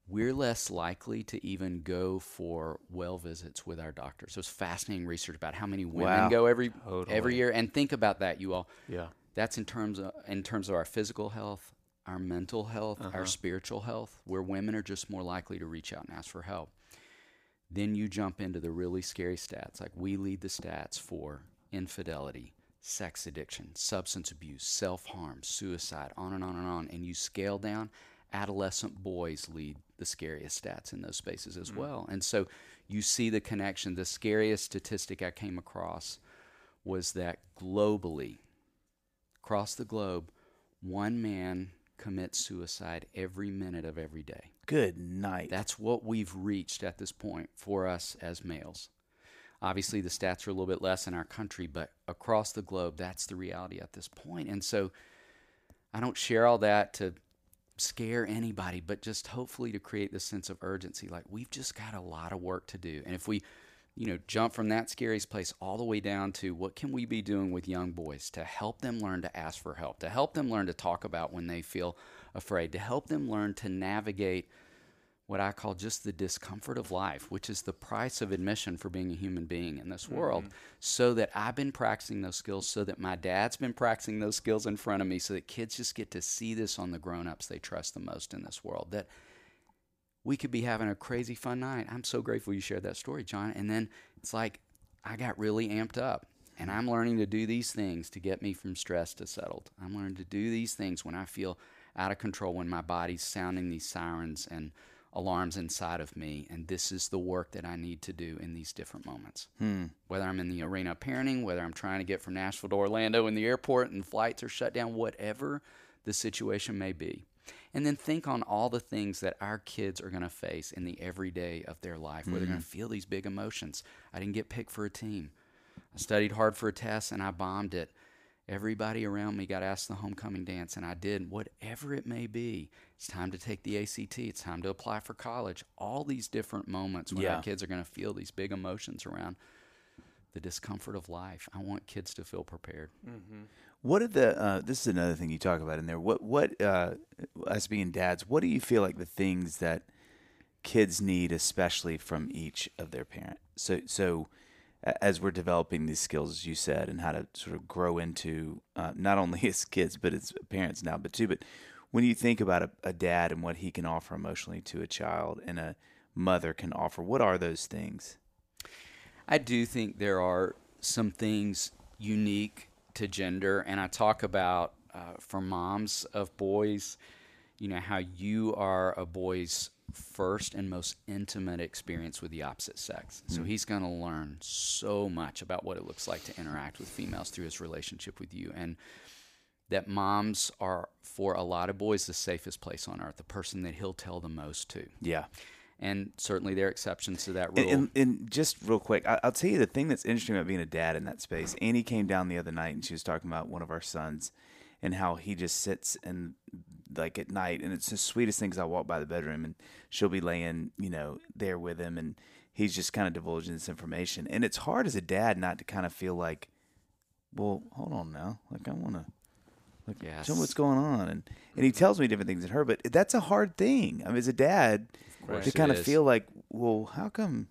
We're less likely to even go for well visits with our doctors. So it's fascinating research about how many women Wow. go every Totally. every year. And think about that, you all. Yeah. That's in terms of in terms of our physical health, our mental health, our uh-huh. spiritual health, where women are just more likely to reach out and ask for help. Then you jump into the really scary stats. Like we lead the stats for infidelity, sex addiction, substance abuse, self harm, suicide, on and on and on. And you scale down, adolescent boys lead the scariest stats in those spaces as mm-hmm. well. And so you see the connection. The scariest statistic I came across was that globally, across the globe, one man commits suicide every minute of every day. Good night. That's what we've reached at this point for us as males. Obviously, the stats are a little bit less in our country, but across the globe, that's the reality at this point. And so I don't share all that to scare anybody, but just hopefully to create this sense of urgency. Like, we've just got a lot of work to do. And if we, you know, jump from that scariest place all the way down to what can we be doing with young boys to help them learn to ask for help, to help them learn to talk about when they feel afraid, to help them learn to navigate what I call just the discomfort of life, which is the price of admission for being a human being in this mm-hmm. world. So that I've been practicing those skills, so that my dad's been practicing those skills in front of me, so that kids just get to see this on the grown ups they trust the most in this world. That we could be having a crazy fun night. I'm so grateful you shared that story, John. And then it's like I got really amped up. And I'm learning to do these things to get me from stress to settled. I'm learning to do these things when I feel out of control, when my body's sounding these sirens and alarms inside of me. And this is the work that I need to do in these different moments. Hmm. Whether I'm in the arena parenting, whether I'm trying to get from Nashville to Orlando in the airport and flights are shut down, whatever the situation may be. And then think on all the things that our kids are going to face in the everyday of their life, where they're going to mm-hmm. feel these big emotions. I didn't get picked for a team. I studied hard for a test and I bombed it. Everybody around me got asked the homecoming dance, and I did. Whatever it may be, it's time to take the ACT. It's time to apply for college. All these different moments when Yeah. our kids are going to feel these big emotions around the discomfort of life. I want kids to feel prepared. What are the? Uh, this is another thing you talk about in there. What what uh, us being dads? What do you feel like the things that kids need, especially from each of their parent? So so, as we're developing these skills, as you said, and how to sort of grow into uh, not only as kids but as parents now, but too. But when you think about a, a dad and what he can offer emotionally to a child, and a mother can offer, what are those things? I do think there are some things unique to gender, and I talk about uh, for moms of boys, you know, how you are a boy's first and most intimate experience with the opposite sex. So hmm. he's going to learn so much about what it looks like to interact with females through his relationship with you. And that moms are, for a lot of boys, the safest place on earth, the person that he'll tell the most to. Yeah. And certainly there are exceptions to that And, rule. and, and just real quick, I, I'll tell you the thing that's interesting about being a dad in that space. Annie came down the other night and she was talking about one of our sons and how he just sits and like at night and it's the sweetest thing 'cause I walk by the bedroom and she'll be laying, you know, there with him and he's just kind of divulging this information. And it's hard as a dad not to kind of feel like well, hold on now. Like I want to. Like, Yes. show me what's going on, and and he tells me different things than her. But that's a hard thing. I mean, as a dad, to kind of is. feel like, well, how come?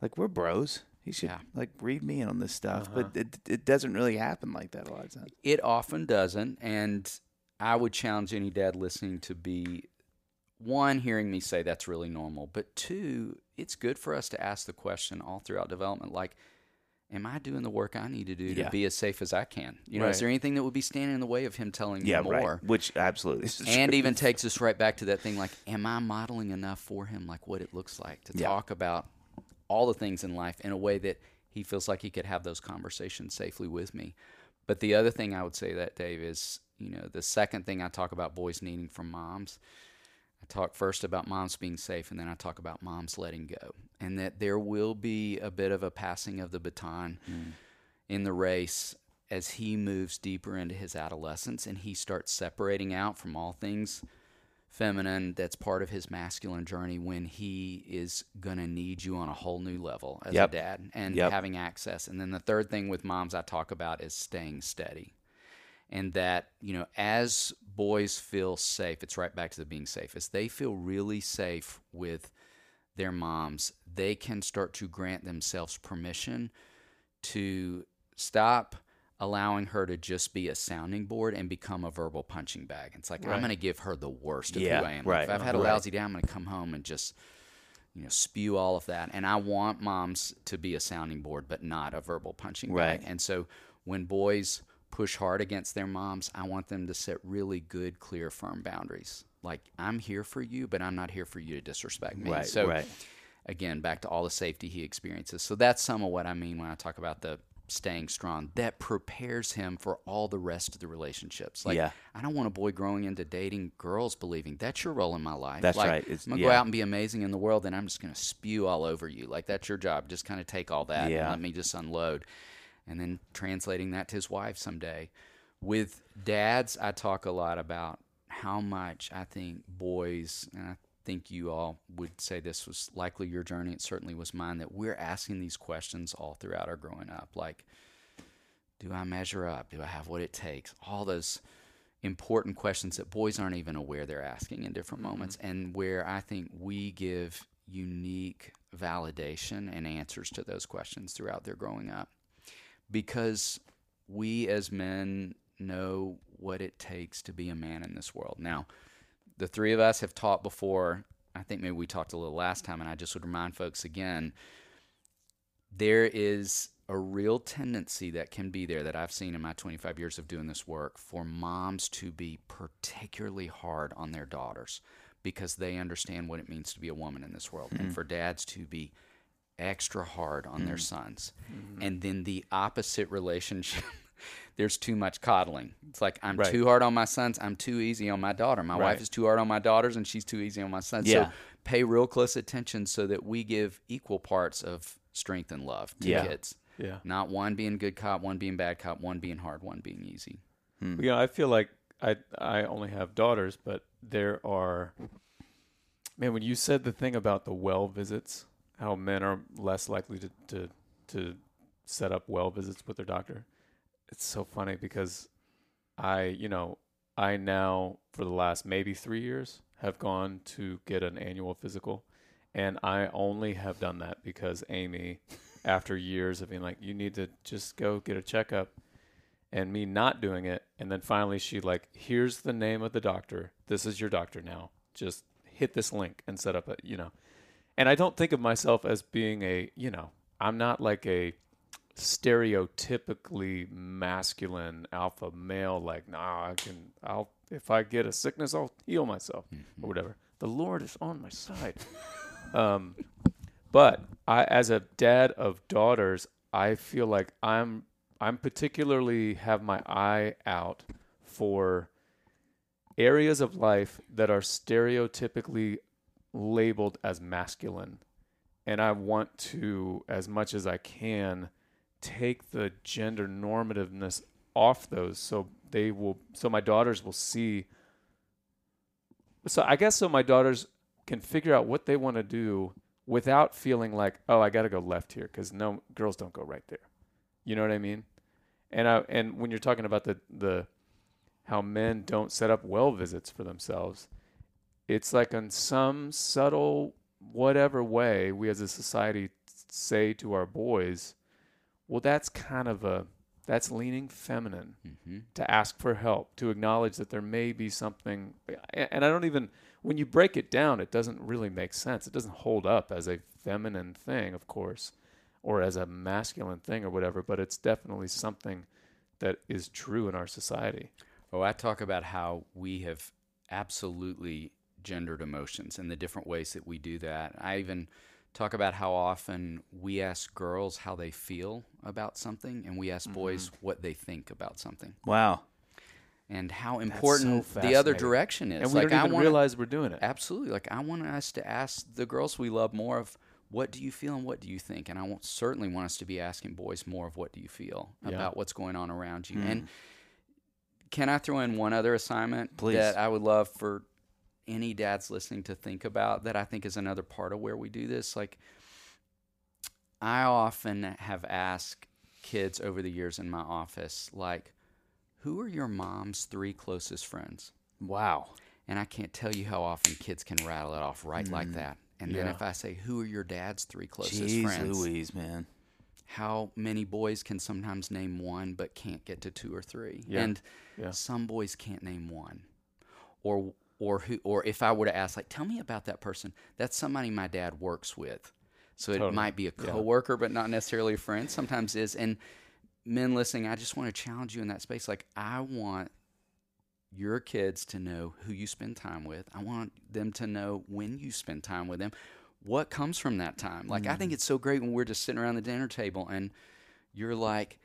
Like we're bros. He should Yeah. like read me in on this stuff, Uh-huh. but it it doesn't really happen like that a lot of times. It often doesn't, and I would challenge any dad listening to be one hearing me say that's really normal, but two, it's good for us to ask the question all throughout development, like, am I doing the work I need to do Yeah. to be as safe as I can? You know, Right. is there anything that would be standing in the way of him telling Yeah, me more? right. Which absolutely, is and even takes us right back to that thing like am i modeling enough for him like what it looks like to Yeah. talk about all the things in life in a way that he feels like he could have those conversations safely with me. But the other thing i would say that dave is you know the second thing i talk about boys needing from moms i talk first about moms being safe and then i talk about moms letting go and that there will be a bit of a passing of the baton mm. in the race as he moves deeper into his adolescence and he starts separating out from all things feminine that's part of his masculine journey when he is going to need you on a whole new level as Yep. a dad and Yep. having access and then the third thing with moms I talk about is staying steady and that you know as boys feel safe it's right back to the being safe as they feel really safe with their moms they can start to grant themselves permission to stop allowing her to just be a sounding board and become a verbal punching bag. It's like I'm going to give her the worst of Yeah, who I am. right, If I've had a right. lousy day, I'm going to come home and just you know spew all of that. And I want moms to be a sounding board, but not a verbal punching Right. bag. And so when boys push hard against their moms, I want them to set really good, clear, firm boundaries. Like I'm here for you, but I'm not here for you to disrespect me. Right, so right. again back to all the safety he experiences so that's some of what i mean when i talk about the staying strong that prepares him for all the rest of the relationships. Like Yeah. i don't want a boy growing into dating girls believing that's your role in my life. That's like, right. It's- i'm gonna go out and be amazing in the world and i'm just gonna spew all over you. Like that's your job. Just kind of take all that Yeah. and let me just unload. And then translating that to his wife someday. With dads i talk a lot about how much i think boys and i think you all would say this was likely your journey. It certainly was mine that we're asking these questions all throughout our growing up. Like do i measure up? Do i have what it takes? All those important questions that boys aren't even aware they're asking in different mm-hmm. moments and where i think we give unique validation and answers to those questions throughout their growing up. Because we as men know what it takes to be a man in this world. Now, the three of us have taught before. I think maybe we talked a little last time, and I just would remind folks again there is a real tendency that can be there that I've seen in my 25 years of doing this work for moms to be particularly hard on their daughters because they understand what it means to be a woman in this world, and hmm. for dads to be extra hard on their hmm. sons. Hmm. And then the opposite relationship. There's too much coddling. It's like I'm Right. too hard on my sons. I'm too easy on my daughter. My Right. wife is too hard on my daughters, and she's too easy on my sons. Yeah. So pay real close attention so that we give equal parts of strength and love to Yeah. kids. Yeah. Not one being good cop, one being bad cop, one being hard, one being easy. Hmm. You know, I feel like I I only have daughters, but there are man, when you said the thing about the well visits, how men are less likely to to, to set up well visits with their doctor, it's so funny because I, you know, I now for the last maybe three years have gone to get an annual physical, and I only have done that because Amy, after years of being like, you need to just go get a checkup, and me not doing it, and then finally she like, here's the name of the doctor. This is your doctor now. Just hit this link and set up a, you know. And I don't think of myself as being a, you know, I'm not like a stereotypically masculine alpha male like nah i can i'll if i get a sickness i'll heal myself or whatever. The lord is on my side. Um but i as a dad of daughters i feel like i'm i'm particularly have my eye out for areas of life that are stereotypically labeled as masculine. And I want to, as much as I can, take the gender normativeness off those, so they will, so my daughters will see. So I guess so my daughters can figure out what they want to do without feeling like, oh, I got to go left here because no girls don't go right there. You know what I mean? And I, and when you're talking about the the how men don't set up well visits for themselves, it's like in some subtle whatever way we as a society say to our boys, well, that's kind of a that's leaning feminine Mm-hmm. to ask for help, to acknowledge that there may be something. And I don't even, when you break it down, it doesn't really make sense. It doesn't hold up as a feminine thing, of course, or as a masculine thing or whatever, but it's definitely something that is true in our society. Oh, I talk about how we have absolutely gendered emotions and the different ways that we do that. I even talk about how often we ask girls how they feel about something and we ask boys what they think about something Wow. and how important so the other direction is. And we like don't I even wanna, realize we're doing it. absolutely like I want us to ask the girls we love more of what do you feel and what do you think and I want, certainly want us to be asking boys more of what do you feel Yeah. about what's going on around you Mm. and can I throw in one other assignment Please. that I would love for any dads listening to think about that I think is another part of where we do this like I often have asked kids over the years in my office like who are your mom's three closest friends Wow. and I can't tell you how often kids can rattle it off right like mm. that. And then if I say, "Who are your dad's three closest Jeez friends?" Louise, man. How many boys can sometimes name one but can't get to two or three? Yeah. And Yeah. some boys can't name one. Or or who or if I were to ask like, "Tell me about that person." That's somebody my dad works with. So it Totally. might be a Yeah. coworker but not necessarily a friend. Sometimes is and men listening, I just want to challenge you in that space like I want your kids to know who you spend time with. I want them to know when you spend time with them. What comes from that time? Like I think mm. it's so great when we're just sitting around the dinner table and you're like,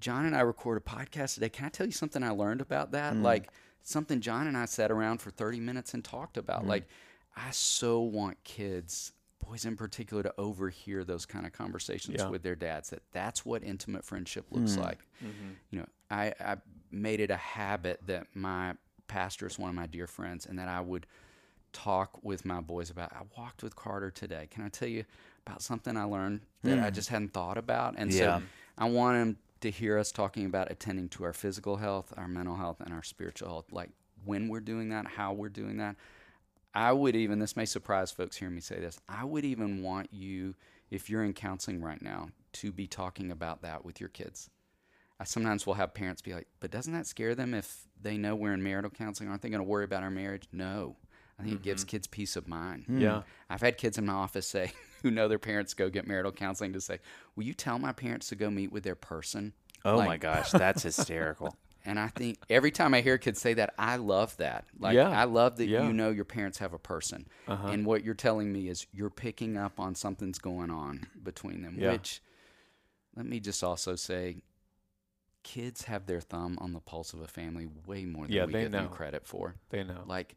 John and I record a podcast today. Can I tell you something I learned about that? Mm. Like something John and I sat around for 30 minutes and talked about. Mm. Like I so want kids, boys in particular, to overhear those kind of conversations Yeah. with their dads. That that's what intimate friendship mm. looks like. Mm-hmm. You know, I, I made it a habit that my pastor is one of my dear friends, and that I would talk with my boys about. I walked with Carter today. Can I tell you about something I learned that I mm. just hadn't thought about? And Yeah. so I want him to hear us talking about attending to our physical health, our mental health, and our spiritual health. Like when we're doing that, how we're doing that. I would even, this may surprise folks hearing me say this, I would even want you, if you're in counseling right now, to be talking about that with your kids. I sometimes will have parents be like, but doesn't that scare them if they know we're in marital counseling? Aren't they going to worry about our marriage? No. I think it gives mm-hmm. kids peace of mind. Hmm. Yeah. I've had kids in my office say, who know their parents go get marital counseling, to say, will you tell my parents to go meet with their person? Oh Like- my gosh, that's hysterical. And I think every time I hear kids say that, I love that. Like, Yeah. I love that Yeah. you know your parents have a person. Uh-huh. And what you're telling me is you're picking up on something's going on between them, Yeah. which, let me just also say, kids have their thumb on the pulse of a family way more than Yeah, we they give them credit for. They know. Like,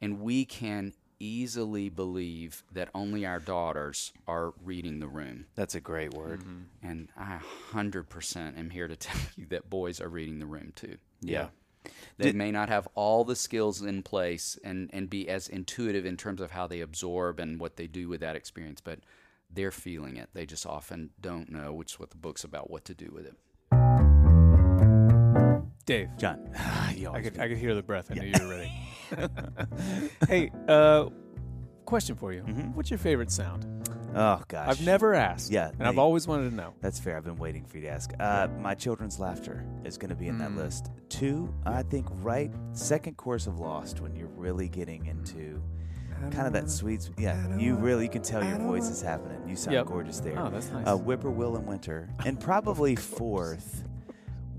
and we can easily believe that only our daughters are reading the room. That's a great word. Mm-hmm. And I 100% am here to tell you that boys are reading the room too. Yeah. They Did- may not have all the skills in place and, and be as intuitive in terms of how they absorb and what they do with that experience, but they're feeling it. They just often don't know, which is what the book's about, what to do with it. Dave. John, I could do. I could hear the breath. I knew you were ready. hey, uh, question for you. Mhm. What's your favorite sound? Oh gosh, I've never asked. Yeah, and I've they- always wanted to know. That's fair. I've been waiting for you to ask. Uh, my children's laughter is going to be in that Mm. list. Two, I think, right second course of Lost when you're really getting into kind of that sweet. Yeah, you really you can tell your voice is happening. You sound Yep. gorgeous there. Oh, that's nice. Uh, Whippoorwill in Winter, and probably fourth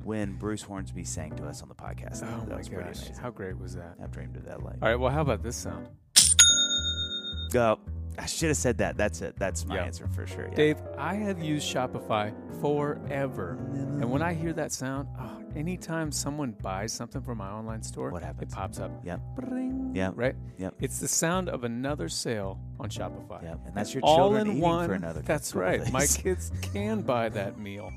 when Bruce Hornsby sang to us on the podcast. oh that my was pretty gosh, amazing. how great was that? I've dreamed of that light. All right, well, how about this sound? Go. I should have said that. That's it. That's my Yeah. answer for sure. Yeah. Dave, I have used Shopify forever. And when I hear that sound, oh, anytime someone buys something from my online store, What happens? it pops up. Yep. Bring, Yep. Right? Yep. It's the sound of another sale on Shopify. Yep. And that's your All children in eating one. for another. That's couple right. My days. kids can buy that meal.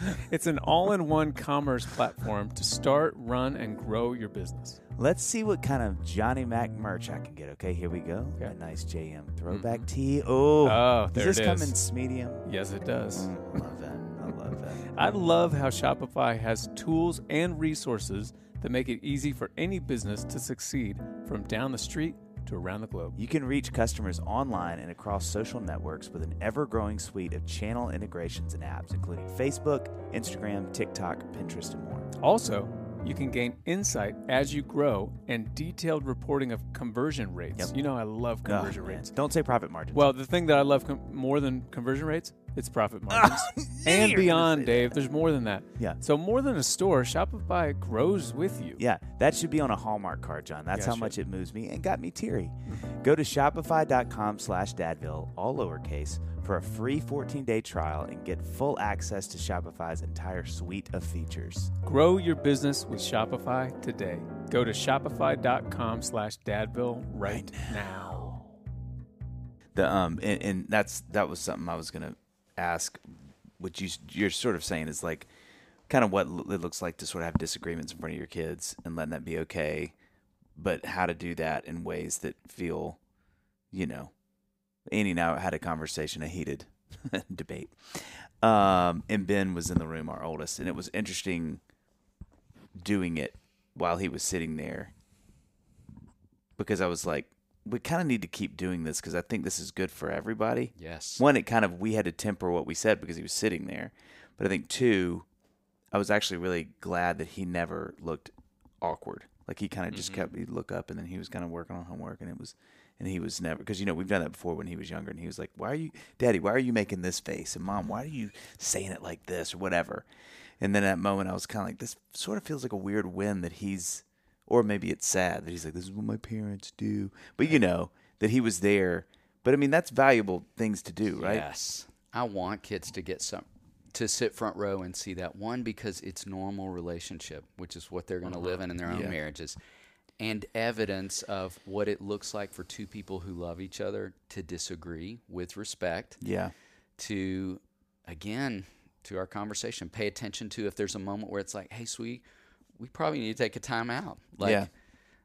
it's an all in one commerce platform to start, run, and grow your business. Let's see what kind of Johnny Mac merch I can get. Okay, here we go. Okay. A nice JM throwback tee. Oh, Oh, does this come is. in medium? Yes, it does. Mm, love that. I love that. I love how Shopify has tools and resources that make it easy for any business to succeed from down the street to around the globe. You can reach customers online and across social networks with an ever growing suite of channel integrations and apps, including Facebook, Instagram, TikTok, Pinterest, and more. Also, you can gain insight as you grow and detailed reporting of conversion rates. Yep. You know, I love Oh, conversion man. rates. Don't say profit margins. Well, the thing that I love com- more than conversion rates, it's profit margins. and beyond, Dave, there's more than that. Yeah. So more than a store, Shopify grows with you. Yeah, that should be on a Hallmark card, John. That's Yeah, how much it moves me and got me teary. Go to shopify.com slash dadville, all lowercase, for a free 14-day trial and get full access to Shopify's entire suite of features. Grow your business with Shopify today. Go to shopify.com slash dadville right now. The um and, and that's that was something I was gonna ask. What you you're sort of saying is like kind of what it looks like to sort of have disagreements in front of your kids and letting that be okay, but how to do that in ways that feel, you know, Annie and I had a conversation, a heated debate. Um, and Ben was in the room, our oldest, and it was interesting doing it while he was sitting there because I was like, we kind of need to keep doing this because I think this is good for everybody. Yes. One, it kind of we had to temper what we said because he was sitting there, but I think two, I was actually really glad that he never looked awkward. Like he kind of just mm-hmm. kept he'd look up and then he was kind of working on homework and it was and he was never because you know we've done that before when he was younger and he was like, "Why are you, Daddy? Why are you making this face?" and Mom, "Why are you saying it like this?" or whatever. And then at that moment, I was kind of like, "This sort of feels like a weird win that he's." Or maybe it's sad that he's like, this is what my parents do. But you know, that he was there. But I mean, that's valuable things to do, right? Yes. I want kids to get some to sit front row and see that one because it's normal relationship, which is what they're going to live in in their own Yeah. marriages. And evidence of what it looks like for two people who love each other to disagree with respect, Yeah. to again, to our conversation, pay attention to if there's a moment where it's like, "Hey, sweet, we probably need to take a time out." Like Yeah.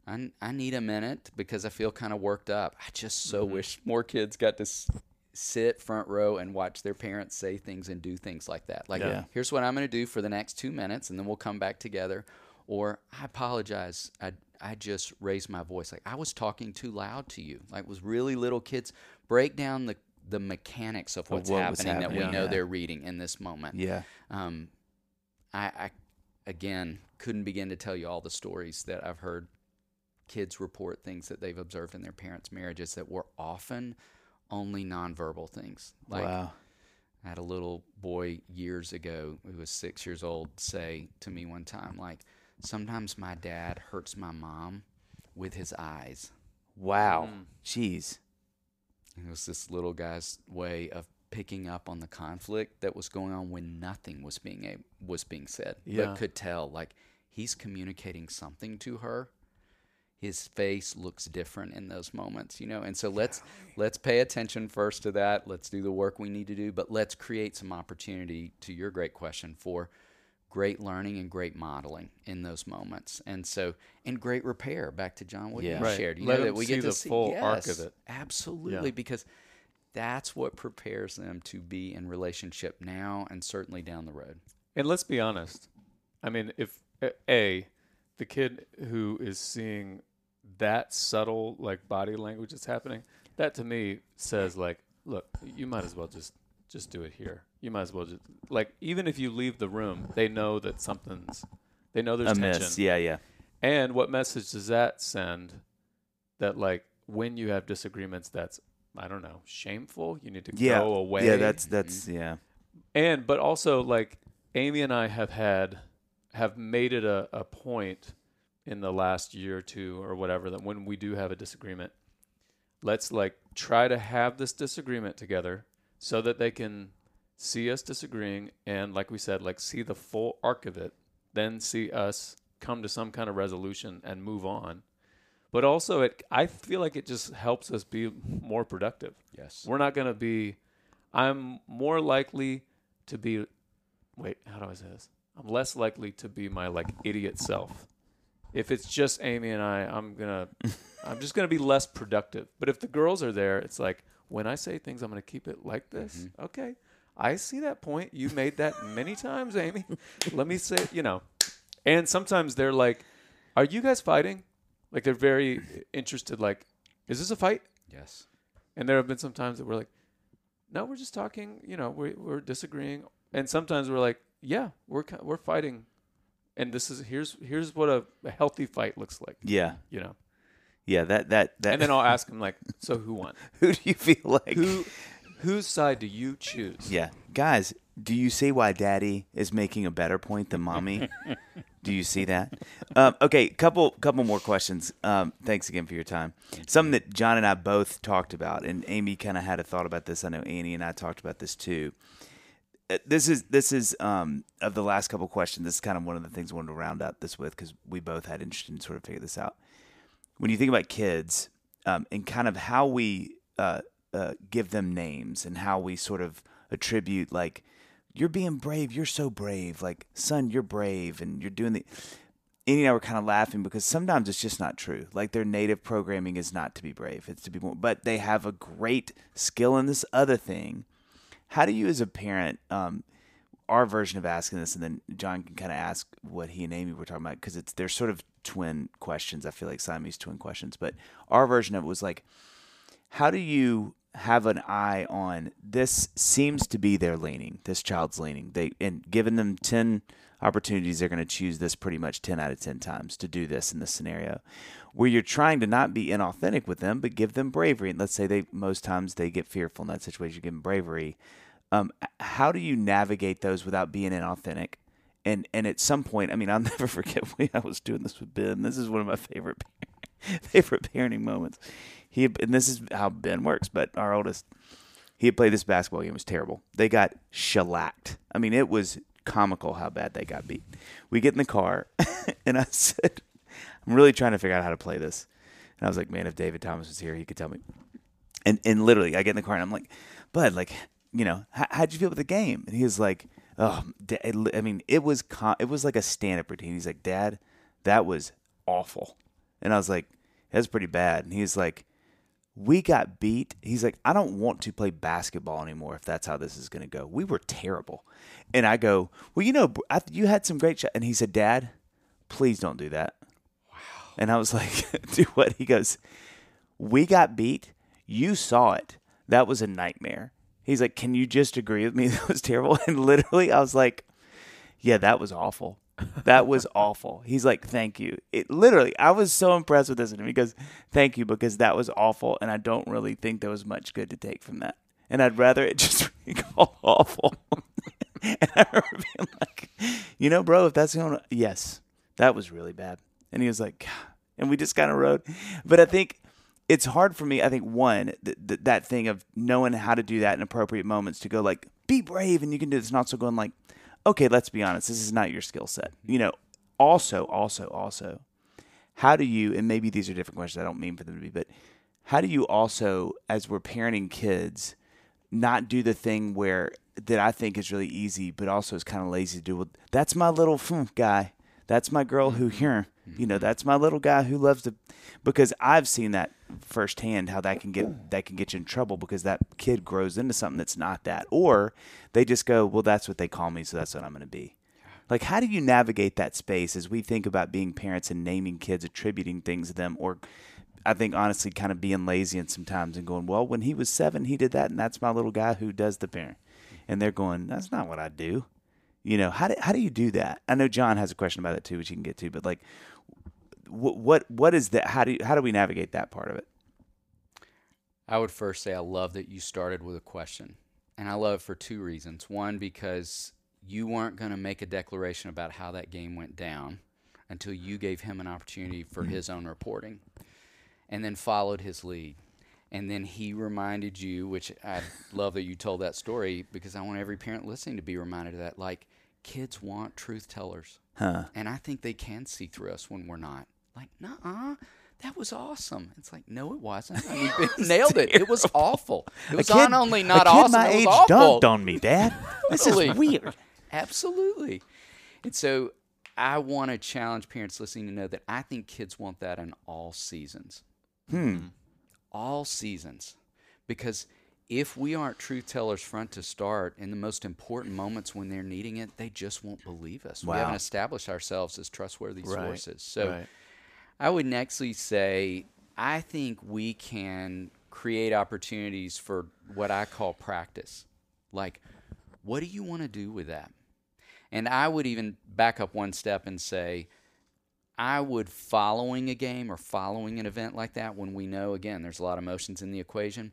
I, I need a minute because I feel kind of worked up. I just so Mm-hmm. wish more kids got to s- sit front row and watch their parents say things and do things like that. Like, Yeah. here's what I'm going to do for the next two minutes, and then we'll come back together. Or I apologize. I I just raised my voice. Like I was talking too loud to you. Like was really little kids break down the the mechanics of what's what was happening, that happening, we know they're reading in this moment Yeah. um, I, I again couldn't begin to tell you all the stories that I've heard kids report things that they've observed in their parents' marriages that were often only nonverbal things. Like wow. I had a little boy years ago who was six years old say to me one time, like, sometimes my dad hurts my mom with his eyes. Wow. Mm. Jeez. It was this little guy's way of picking up on the conflict that was going on when nothing was being a- was being said, Yeah. but could tell like he's communicating something to her. His face looks different in those moments, you know. And so let's let's pay attention first to that. Let's do the work we need to do, but let's create some opportunity to your great question for great learning and great modeling in those moments. And so and great repair back to John what Yeah. you Right. shared. You Let know that we see get to the see full arc of it. Absolutely, because that's what prepares them to be in relationship now and certainly down the road. And let's be honest. I mean, if a the kid who is seeing that subtle like body language that's happening, that to me says like, look, you might as well just just do it here. You might as well just like even if you leave the room, they know that something's they know there's A miss. tension. Yeah, yeah. And what message does that send? That like when you have disagreements, that's I don't know, shameful. You need to Yeah. go away. Yeah, that's mm-hmm. that's yeah. and but also like Amy and I have had have made it a, a point in the last year or two or whatever that when we do have a disagreement, let's like try to have this disagreement together so that they can see us disagreeing and like we said, like see the full arc of it, then see us come to some kind of resolution and move on. But also it I feel like it just helps us be more productive. Yes. We're not going to be. I'm more likely to be. Wait, how do I say this? I'm less likely to be my like idiot self. If it's just Amy and I, I'm gonna. I'm just gonna be less productive. But if the girls are there, it's like when I say things, I'm gonna keep it like this. Mm-hmm. Okay, I see that point. You made that many times, Amy. Let me say, you know. And sometimes they're like, "Are you guys fighting?" Like they're very interested. Like, is this a fight? Yes. And there have been some times that we're like, "No, we're just talking." You know, we, we're disagreeing. And sometimes we're like, "Yeah, we're we're fighting." And this is here's here's what a, a healthy fight looks like. Yeah, You know. yeah. That that that. And then I'll ask him like, "So who won? who do you feel like? Who whose side do you choose?" Yeah, guys. Do you see why Daddy is making a better point than Mommy? do you see that? Um, okay, couple couple more questions. Um, thanks again for your time. Something that John and I both talked about, and Amy kind of had a thought about this. I know Annie and I talked about this too. Uh, This is this is um, of the last couple questions. This is kind of one of the things I wanted to round out this with because we both had interest in sort of figure this out. When you think about kids um, and kind of how we uh, uh, give them names and how we sort of attribute like you're being brave, you're so brave, like son, you're brave, and you're doing the. Annie and I were kind of laughing because sometimes it's just not true. Like their native programming is not to be brave; it's to be more. But they have a great skill in this other thing. How do you, as a parent, um, our version of asking this, and then John can kind of ask what he and Amy were talking about because it's they're sort of twin questions. I feel like Siamese twin questions, but our version of it was like, how do you have an eye on this? Seems to be their leaning. This child's leaning. They and given them ten opportunities, they're going to choose this pretty much ten out of ten times to do this in this scenario, where you're trying to not be inauthentic with them, but give them bravery. And let's say they most times they get fearful in that situation. You give them bravery. Um, how do you navigate those without being inauthentic? And and at some point, I mean, I'll never forget when I was doing this with Ben. This is one of my favorite favorite parenting moments. He and this is how Ben works, but our oldest, he had played this basketball game. It was terrible. They got shellacked. I mean, it was comical how bad they got beat. We get in the car, and I said, "I'm really trying to figure out how to play this." And I was like, "Man, if David Thomas was here, he could tell me." And and literally, I get in the car and I'm like, "Bud, like, you know, how, how'd you feel with the game?" And he was like, "Oh, I mean, it was it was like a stand up routine." He's like, "Dad, that was awful," and I was like, "That's pretty bad." And he's like, "We got beat." He's like, "I don't want to play basketball anymore if that's how this is going to go. We were terrible." And I go, "Well, you know, I, you had some great shots." And he said, "Dad, please don't do that." Wow. And I was like, "Do what?" He goes, we got beat. You saw it. That was a nightmare. He's like, Can you just agree with me? That was terrible. And literally, I was like, Yeah, that was awful. That was awful. He's like, Thank you. It literally, I was so impressed with this. And he goes, Thank you, because that was awful. And I don't really think there was much good to take from that. And I'd rather it just be called awful. and I remember being like, You know, bro, if that's going to, yes, that was really bad. And he was like, "God." and we just kind of rode. But I think it's hard for me. I think one th- th- that thing of knowing how to do that in appropriate moments to go like be brave and you can do this, and also going like, okay, let's be honest, this is not your skill set. You know. Also, also, also, how do you? And maybe these are different questions. I don't mean for them to be, but how do you also, as we're parenting kids, not do the thing where that I think is really easy, but also is kind of lazy to do. Well, that's my little hmm, guy. That's my girl who here. You know, mm-hmm. that's my little guy who loves to. Because I've seen that firsthand how that can get that can get you in trouble because that kid grows into something that's not that, or they just go, well, that's what they call me, so that's what I'm going to be. Like, how do you navigate that space as we think about being parents and naming kids, attributing things to them, or I think honestly, kind of being lazy and sometimes and going, well, when he was seven, he did that, and that's my little guy who does the parent, and they're going, that's not what I do. You know, how do how do you do that? I know John has a question about that too, which you can get to, but like, what what what is that? How do you, how do we navigate that part of it? I would first say I love that you started with a question. And I love it for two reasons. One, because you weren't going to make a declaration about how that game went down until you gave him an opportunity for his own reporting and then followed his lead. And then he reminded you, which I love that you told that story because I want every parent listening to be reminded of that. Like, kids want truth tellers. Huh? And I think they can see through us when we're not. Like, nah, that was awesome. It's like, no, it wasn't. I mean, Ben nailed it. It was awful. It was not only not a kid awesome, my it was age awful. dunked on me, Dad. this is weird. Absolutely. And so I want to challenge parents listening to know that I think kids want that in all seasons. Hmm. All seasons. Because if we aren't truth tellers front to start in the most important moments when they're needing it, they just won't believe us. Wow. We haven't established ourselves as trustworthy Right, sources. So right. I would nextly say I think we can create opportunities for what I call practice. Like, what do you want to do with that? And I would even back up one step and say, I would, following a game or following an event like that, when we know, again, there's a lot of emotions in the equation,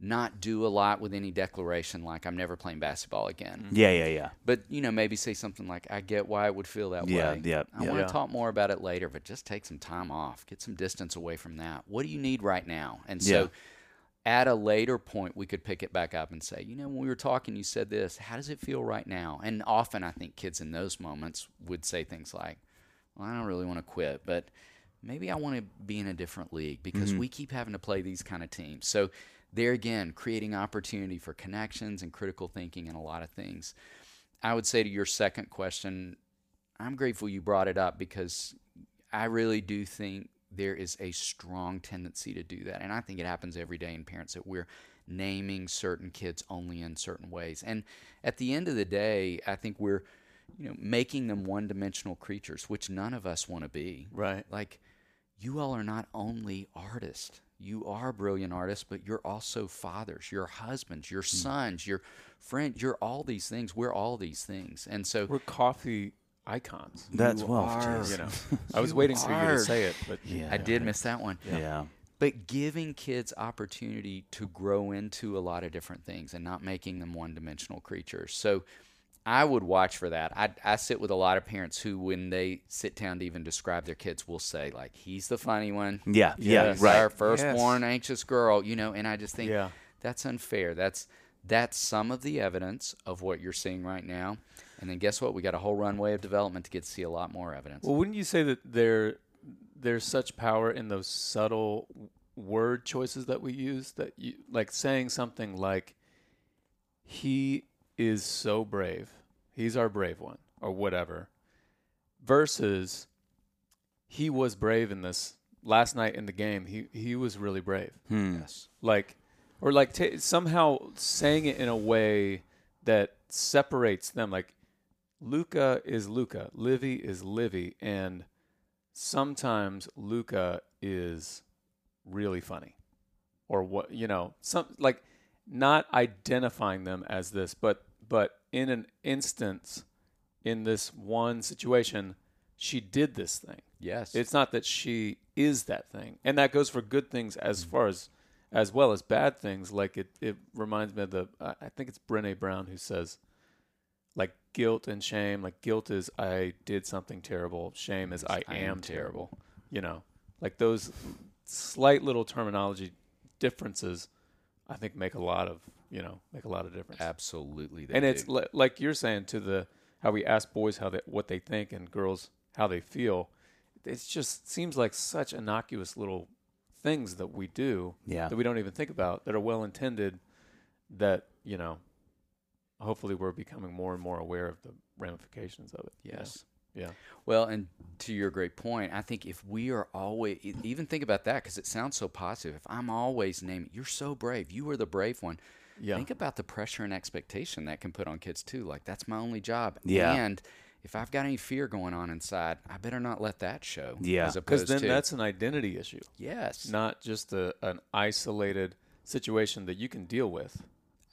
not do a lot with any declaration like, I'm never playing basketball again. Mm-hmm. Yeah, yeah, yeah. But, you know, maybe say something like, I get why it would feel that Yeah, way. yeah, I yeah. want to talk more about it later, but just take some time off. Get some distance away from that. What do you need right now? And so Yeah. at a later point, we could pick it back up and say, you know, when we were talking, you said this. How does it feel right now? And often I think kids in those moments would say things like, well, I don't really want to quit, but maybe I want to be in a different league because mm-hmm. we keep having to play these kind of teams. So there again, creating opportunity for connections and critical thinking and a lot of things. I would say to your second question, I'm grateful you brought it up because I really do think there is a strong tendency to do that. And I think it happens every day in parents that we're naming certain kids only in certain ways. And at the end of the day, I think we're you know making them one-dimensional creatures, which none of us want to be. Right. Like you all are not only artists. You are brilliant artists, but you're also fathers, you're husbands, you're hmm. sons, you're friends, you're all these things. We're all these things. And so We're coffee icons. That's You well, are. jeez. You know, I was You waiting for you to say it, but Yeah. I did miss that one. Yeah. But giving kids opportunity to grow into a lot of different things and not making them one dimensional creatures. So I would watch for that. I, I sit with a lot of parents who, when they sit down to even describe their kids, will say, like, he's the funny one. Yeah, yeah, Yes. He's right. our firstborn anxious girl, you know, and I just think Yeah. that's unfair. That's that's some of the evidence of what you're seeing right now. And then guess what? We got a whole runway of development to get to see a lot more evidence. Well, wouldn't you say that there there's such power in those subtle word choices that we use that you like saying something like he is so brave. He's our brave one or whatever versus he was brave in this last night in the game. He he was really brave. Hmm. yes. Like or like ta somehow saying it in a way that separates them like Luca is Luca, Livy is Livy, and sometimes Luca is really funny, or what you know, some like not identifying them as this, but but in an instance, in this one situation, she did this thing. Yes. It's not that she is that thing, and that goes for good things as mm-hmm. far as as well as bad things. Like it, it reminds me of the I I think it's Brene Brown who says, like guilt and shame. Like guilt is I did something terrible. Shame is I, I am, am terrible. You know, like those slight little terminology differences. I think make a lot of you know make a lot of difference. Absolutely. They and it's li- like you're saying to the how we ask boys how they what they think and girls how they feel. It just seems like such innocuous little things that we do Yeah. that we don't even think about that are well intended. That you know, hopefully we're becoming more and more aware of the ramifications of it. you know? Yeah. Well, and to your great point, I think if we are always, even think about that because it sounds so positive. If I'm always naming, you're so brave, you were the brave one. Yeah. Think about the pressure and expectation that can put on kids too. Like, that's my only job. Yeah. And if I've got any fear going on inside, I better not let that show. Yeah. Because then to, that's an identity issue, yes. not just a, an isolated situation that you can deal with.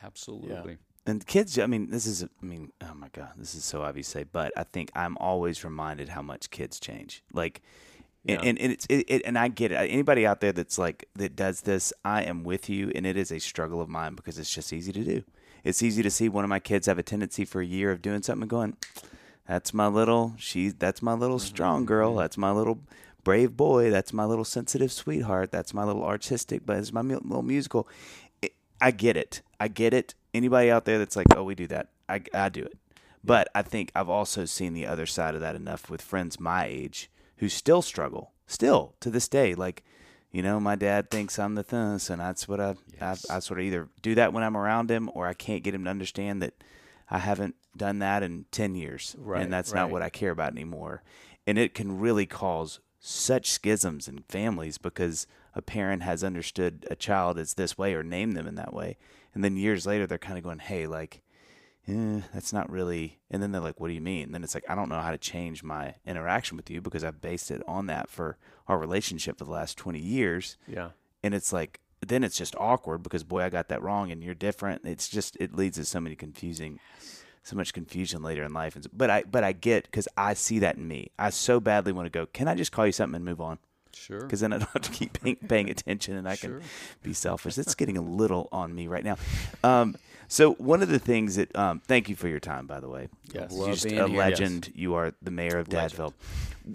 Absolutely. And kids, I mean, this is, I mean, oh my God, this is so obvious to say, but I think I'm always reminded how much kids change. Like, and, Yeah. and, and it's, it, it, and I get it. Anybody out there that's like, that does this, I am with you. And it is a struggle of mine because it's just easy to do. It's easy to see one of my kids have a tendency for a year of doing something and going, that's my little, she, that's my little mm-hmm. strong girl. That's my little brave boy. That's my little sensitive sweetheart. That's my little artistic, but it's my little musical. I get it. I get it. Anybody out there that's like, oh, we do that, I, I do it. But I think I've also seen the other side of that enough with friends my age who still struggle, still to this day. Like, you know, my dad thinks I'm the thing, and that's what I, Yes. I, I sort of either do that when I'm around him, or I can't get him to understand that I haven't done that in ten years, Right, and that's not what I care about anymore. And it can really cause such schisms in families because a parent has understood a child as this way or named them in that way, and then years later they're kind of going, "Hey, like." Eh, that's not really and then they're like what do you mean? And then it's like i don't know how to change my interaction with you because i've based it on that for our relationship for the last 20 years. Yeah. and it's like then it's just awkward because boy i got that wrong and you're different. It's just it leads to so many confusing so much confusion later in life. And but i but i get because i see that in me. I so badly want to go can i just call you something and move on Sure. because then i don't have to keep paying, paying attention and i Sure. can be selfish it's getting a little on me right now um, so one of the things that um, thank you for your time by the way Yes. you're just being a here. legend you are the mayor of Legend. dadville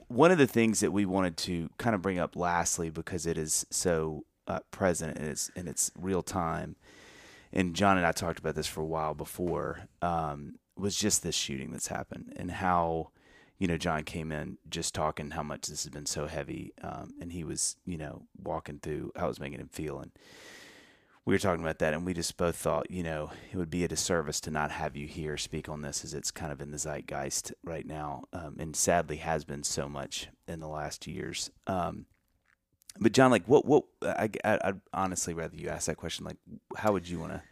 one of the things that we wanted to kind of bring up lastly because it is so uh, present and it's in its real time and John and I talked about this for a while before um, was just this shooting that's happened and how you know John came in just talking how much this has been so heavy um, and he was you know walking through how it was making him feel and we were talking about that and we just both thought you know it would be a disservice to not have you here speak on this as it's kind of in the zeitgeist right now um, and sadly has been so much in the last years. Um, but John like what what I, I, I'd honestly rather you ask that question like how would you want to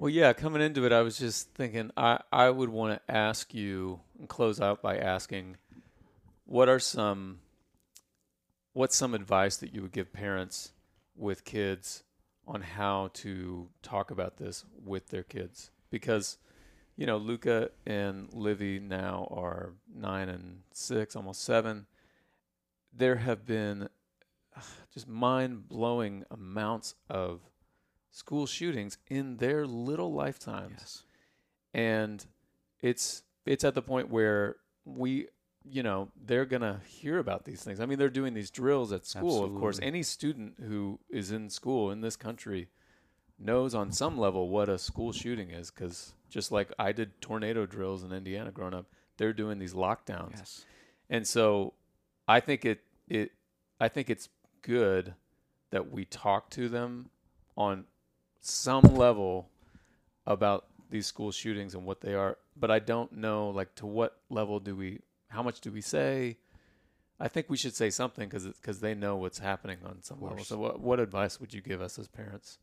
Well, yeah, coming into it, I was just thinking I, I would want to ask you and close out by asking what are some what's some advice that you would give parents with kids on how to talk about this with their kids? Because, you know, Luca and Livy now are nine and six, almost seven. There have been just mind blowing amounts of school shootings in their little lifetimes. Yes. and it's it's at the point where we you know they're gonna hear about these things. I mean they're doing these drills at school. Of course any student who is in school in this country knows on some level what a school shooting is because just like i did tornado drills in indiana growing up they're doing these lockdowns. Yes. and so I think it it I think it's good that we talk to them on some level about these school shootings and what they are. But I don't know like to what level do we how much do we say? I think we should say something because because they know what's happening on some level. So what what advice would you give us as parents?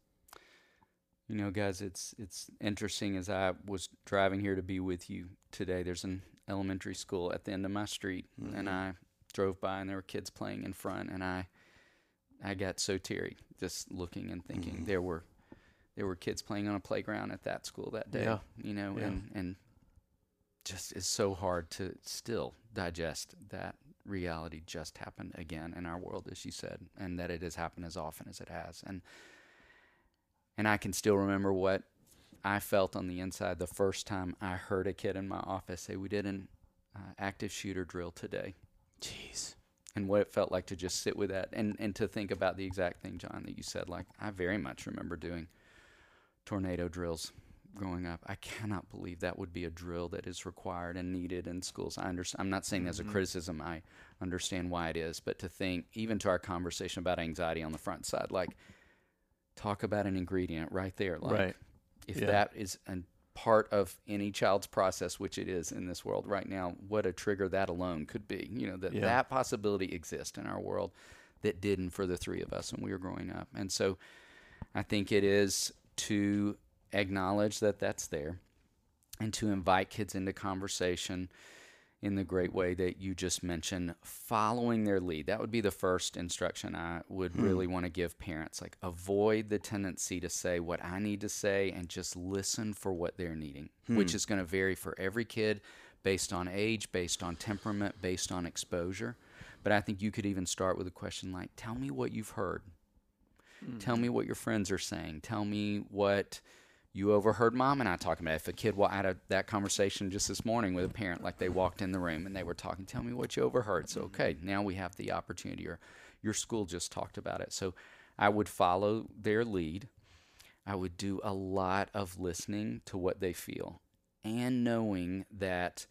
You know, guys, it's it's interesting. As I was driving here to be with you today, there's an elementary school at the end of my street, and mm-hmm. I drove by, and there were kids playing in front, and I I got so teary just looking and thinking mm-hmm. there were there were kids playing on a playground at that school that day. Yeah. You know, Yeah. and and just it's so hard to still digest that reality just happened again in our world, as you said, and that it has happened as often as it has, and and I can still remember what I felt on the inside the first time I heard a kid in my office say, "We did an uh, active shooter drill today," Jeez. and what it felt like to just sit with that and and to think about the exact thing, John, that you said. Like I very much remember doing tornado drills growing up. I cannot believe that would be a drill that is required and needed in schools. I understand. I'm not saying as a mm-hmm. criticism. I understand why it is, but to think even to our conversation about anxiety on the front side, like talk about an ingredient right there, like Right. if Yeah. that is a part of any child's process, which it is in this world right now, what a trigger that alone could be. You know that Yeah. that possibility exists in our world that didn't for the three of us when we were growing up, and so I think it is to acknowledge that that's there and to invite kids into conversation in the great way that you just mentioned, following their lead. That would be the first instruction I would hmm. really want to give parents. Like, avoid the tendency to say what I need to say and just listen for what they're needing, which hmm. is going to vary for every kid based on age, based on temperament, based on exposure. But I think you could even start with a question like, Tell me what you've heard. Tell me what your friends are saying. Tell me what you overheard mom and I talking about. If a kid wa- had a, that conversation just this morning with a parent, like they walked in the room and they were talking, tell me what you overheard. So, okay, now we have the opportunity, or your school just talked about it. So, I would follow their lead. I would do a lot of listening to what they feel and knowing that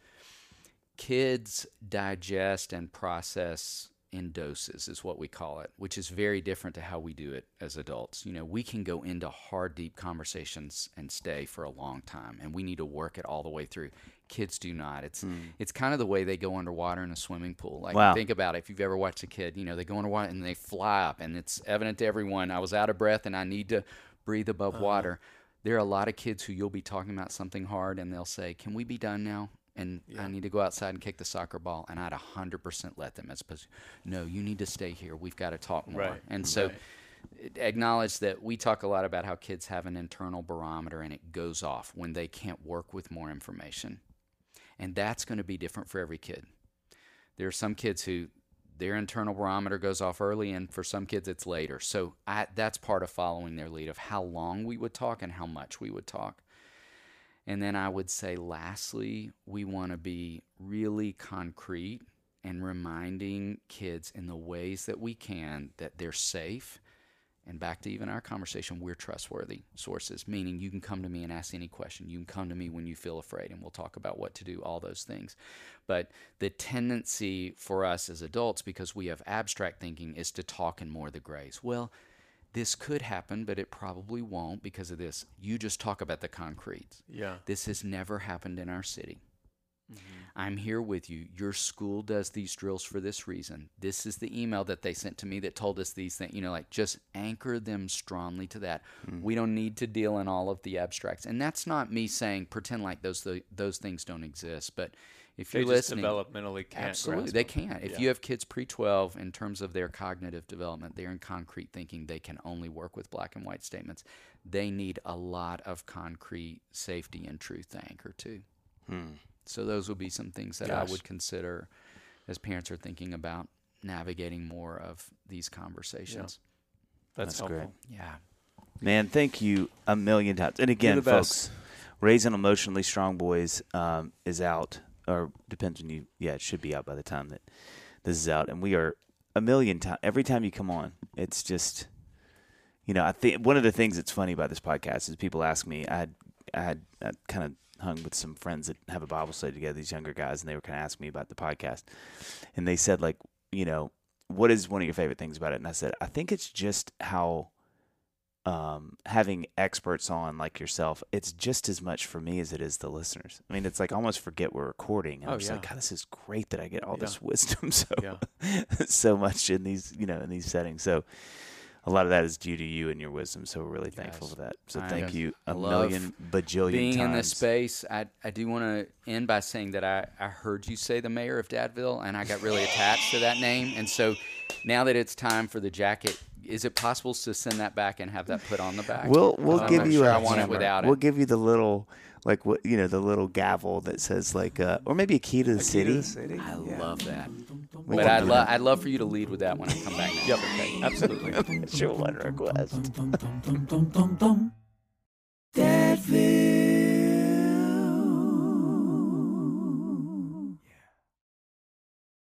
kids digest and process in doses, is what we call it, which is very different to how we do it as adults. You know, we can go into hard, deep conversations and stay for a long time, and we need to work it all the way through. Kids do not. It's Hmm. it's kind of the way they go underwater in a swimming pool. Like Wow. think about it. If you've ever watched a kid, you know, they go underwater and they fly up, and it's evident to everyone. I was out of breath, and I need to breathe above Uh-huh. water. There are a lot of kids who you'll be talking about something hard, and they'll say, "Can we be done now?" And I need to go outside and kick the soccer ball, and I'd hundred percent let them. As opposed, no, you need to stay here. We've got to talk more. Right, And so, right. acknowledge that we talk a lot about how kids have an internal barometer, and it goes off when they can't work with more information, and that's going to be different for every kid. There are some kids who their internal barometer goes off early, and for some kids it's later. So I, that's part of following their lead of how long we would talk and how much we would talk. And then I would say, lastly, we want to be really concrete and reminding kids in the ways that we can that they're safe. And back to even our conversation, we're trustworthy sources, meaning you can come to me and ask any question. You can come to me when you feel afraid, and we'll talk about what to do, all those things. But the tendency for us as adults, because we have abstract thinking, is to talk in more of the grays. Well, this could happen, but it probably won't because of this. You just talk about the concrete. Yeah. This has never happened in our city. Mm-hmm. I'm here with you. Your school does these drills for this reason. This is the email that they sent to me that told us these things. You know, like just anchor them strongly to that. Mm. We don't need to deal in all of the abstracts. And that's not me saying pretend like those the, those things don't exist. But if They you're just listening, developmentally can't. Absolutely, grasp they can't. If Yeah. you have kids pre 12, in terms of their cognitive development, they're in concrete thinking, they can only work with black and white statements. They need a lot of concrete safety and truth to anchor to. So, those would be some things that Gosh. I would consider as parents are thinking about navigating more of these conversations. That's, That's great. Yeah. Man, thank you a million times. And again, folks. Raising Emotionally Strong Boys um, is out, or depends on you. Yeah, it should be out by the time that this is out. And we are a million times. Every time you come on, it's just, you know, I think one of the things that's funny about this podcast is people ask me. I had, I had I kind of hung with some friends that have a Bible study together. These younger guys, and they were kind of asking me about the podcast, and they said like, you know, what is one of your favorite things about it? And I said, I think it's just how um, having experts on like yourself, it's just as much for me as it is the listeners. I mean, it's like I almost forget we're recording. And Oh, I'm just like, yeah. God, this is great that I get all Yeah. this wisdom so Yeah. so much in these you know in these settings. So a lot of that is due to you and your wisdom. So we're really thankful for that. So I thank you a million bajillion being times. in this space, I, I do want to end by saying that I, I heard you say the mayor of Dadville, and I got really attached to that name. And so now that it's time for the jacket, is it possible to send that back and have that put on the back? We'll we'll I'm give not you sure a I want it hammer. without. We'll give you the little like what you know the little gavel that says like uh, or maybe a key to the city. city. I love that. We But I'd, do lo- that. I'd love for you to lead with that when I come back. Yep. Okay. Absolutely. Sure, one request. Dadville.